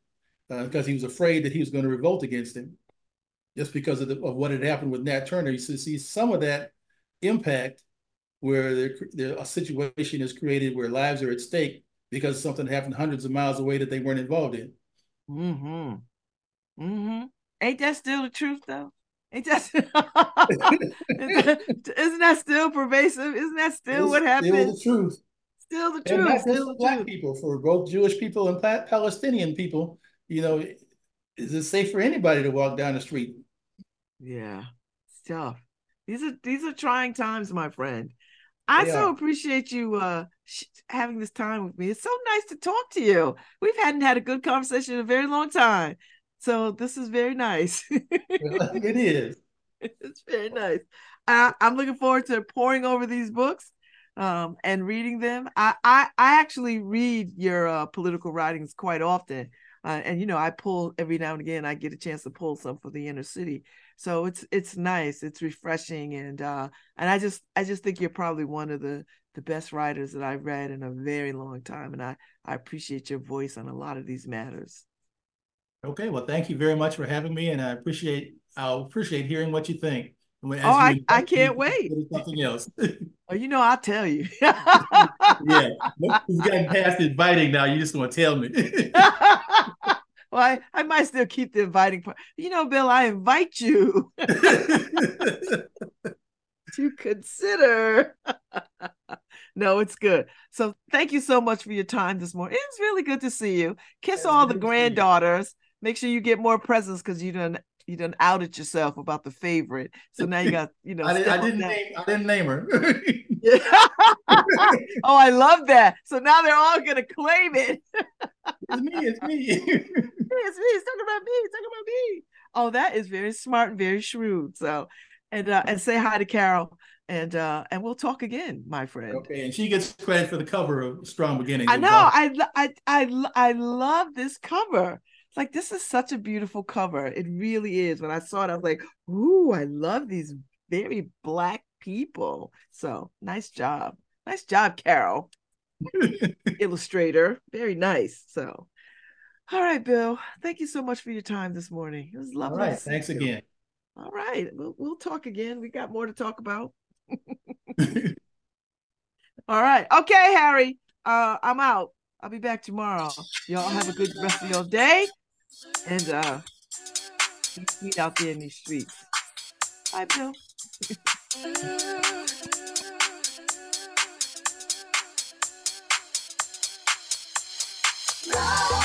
because he was afraid that he was going to revolt against him, just because of, the, of what had happened with Nat Turner. You see some of that impact where there, there, a situation is created where lives are at stake because something happened hundreds of miles away that they weren't involved in. Mm-hmm. Mm-hmm. Ain't that still the truth though? Ain't that isn't that still pervasive? Isn't that still It's what happened? Still the truth. Still the And truth. not Still the black truth. people, for both Jewish people and Palestinian people, you know, is it safe for anybody to walk down the street? Yeah. It's tough. These are these are trying times, my friend. I They so appreciate you uh sh- having this time with me. It's so nice to talk to you. We've hadn't had a good conversation in a very long time. So this is very nice. it is. it's very nice. I, I'm looking forward to poring over these books um, and reading them. I, I, I actually read your uh, political writings quite often. Uh, and you know, I pull every now and again. I get a chance to pull some for the inner city, so it's it's nice, it's refreshing, and uh, and I just I just think you're probably one of the the best writers that I've read in a very long time, and I I appreciate your voice on a lot of these matters. Okay, well, thank you very much for having me, and I appreciate I'll appreciate hearing what you think. When- Oh, I- I can't wait. Something else. Oh, you know, I'll tell you. yeah, we've gotten past inviting now. You just want to tell me. well, I, I might still keep the inviting part. You know, Bill, I invite you to consider. no, it's good. So thank you so much for your time this morning. It was really good to see you. Kiss all the good to see you. granddaughters. Make sure you get more presents because you done you done outed yourself about the favorite. So now you got, you know, I, didn't that- name I didn't name her. oh, I love that. So now they're all gonna claim it. it's me. It's me. it's me. it's talking about me. it's talking about me. Oh, that is very smart and very shrewd. So, and uh, and say hi to Carol, and uh, and we'll talk again, my friend. okay, and she gets credit for the cover of Strong beginning I know. I, I I I love this cover. Like this is such a beautiful cover. It really is. When I saw it, I was like, ooh, I love these very black people. So nice job. Nice job, Carol. Illustrator. Very nice. So all right, Bill. Thank you so much for your time this morning. It was lovely. right, to see thanks you. again. All right. We'll, we'll talk again. We got more to talk about. All right. Okay, Harry. Uh, I'm out. I'll be back tomorrow. Y'all have a good rest of your day. And uh be sweet out there in these streets. Bye, Bill. Love.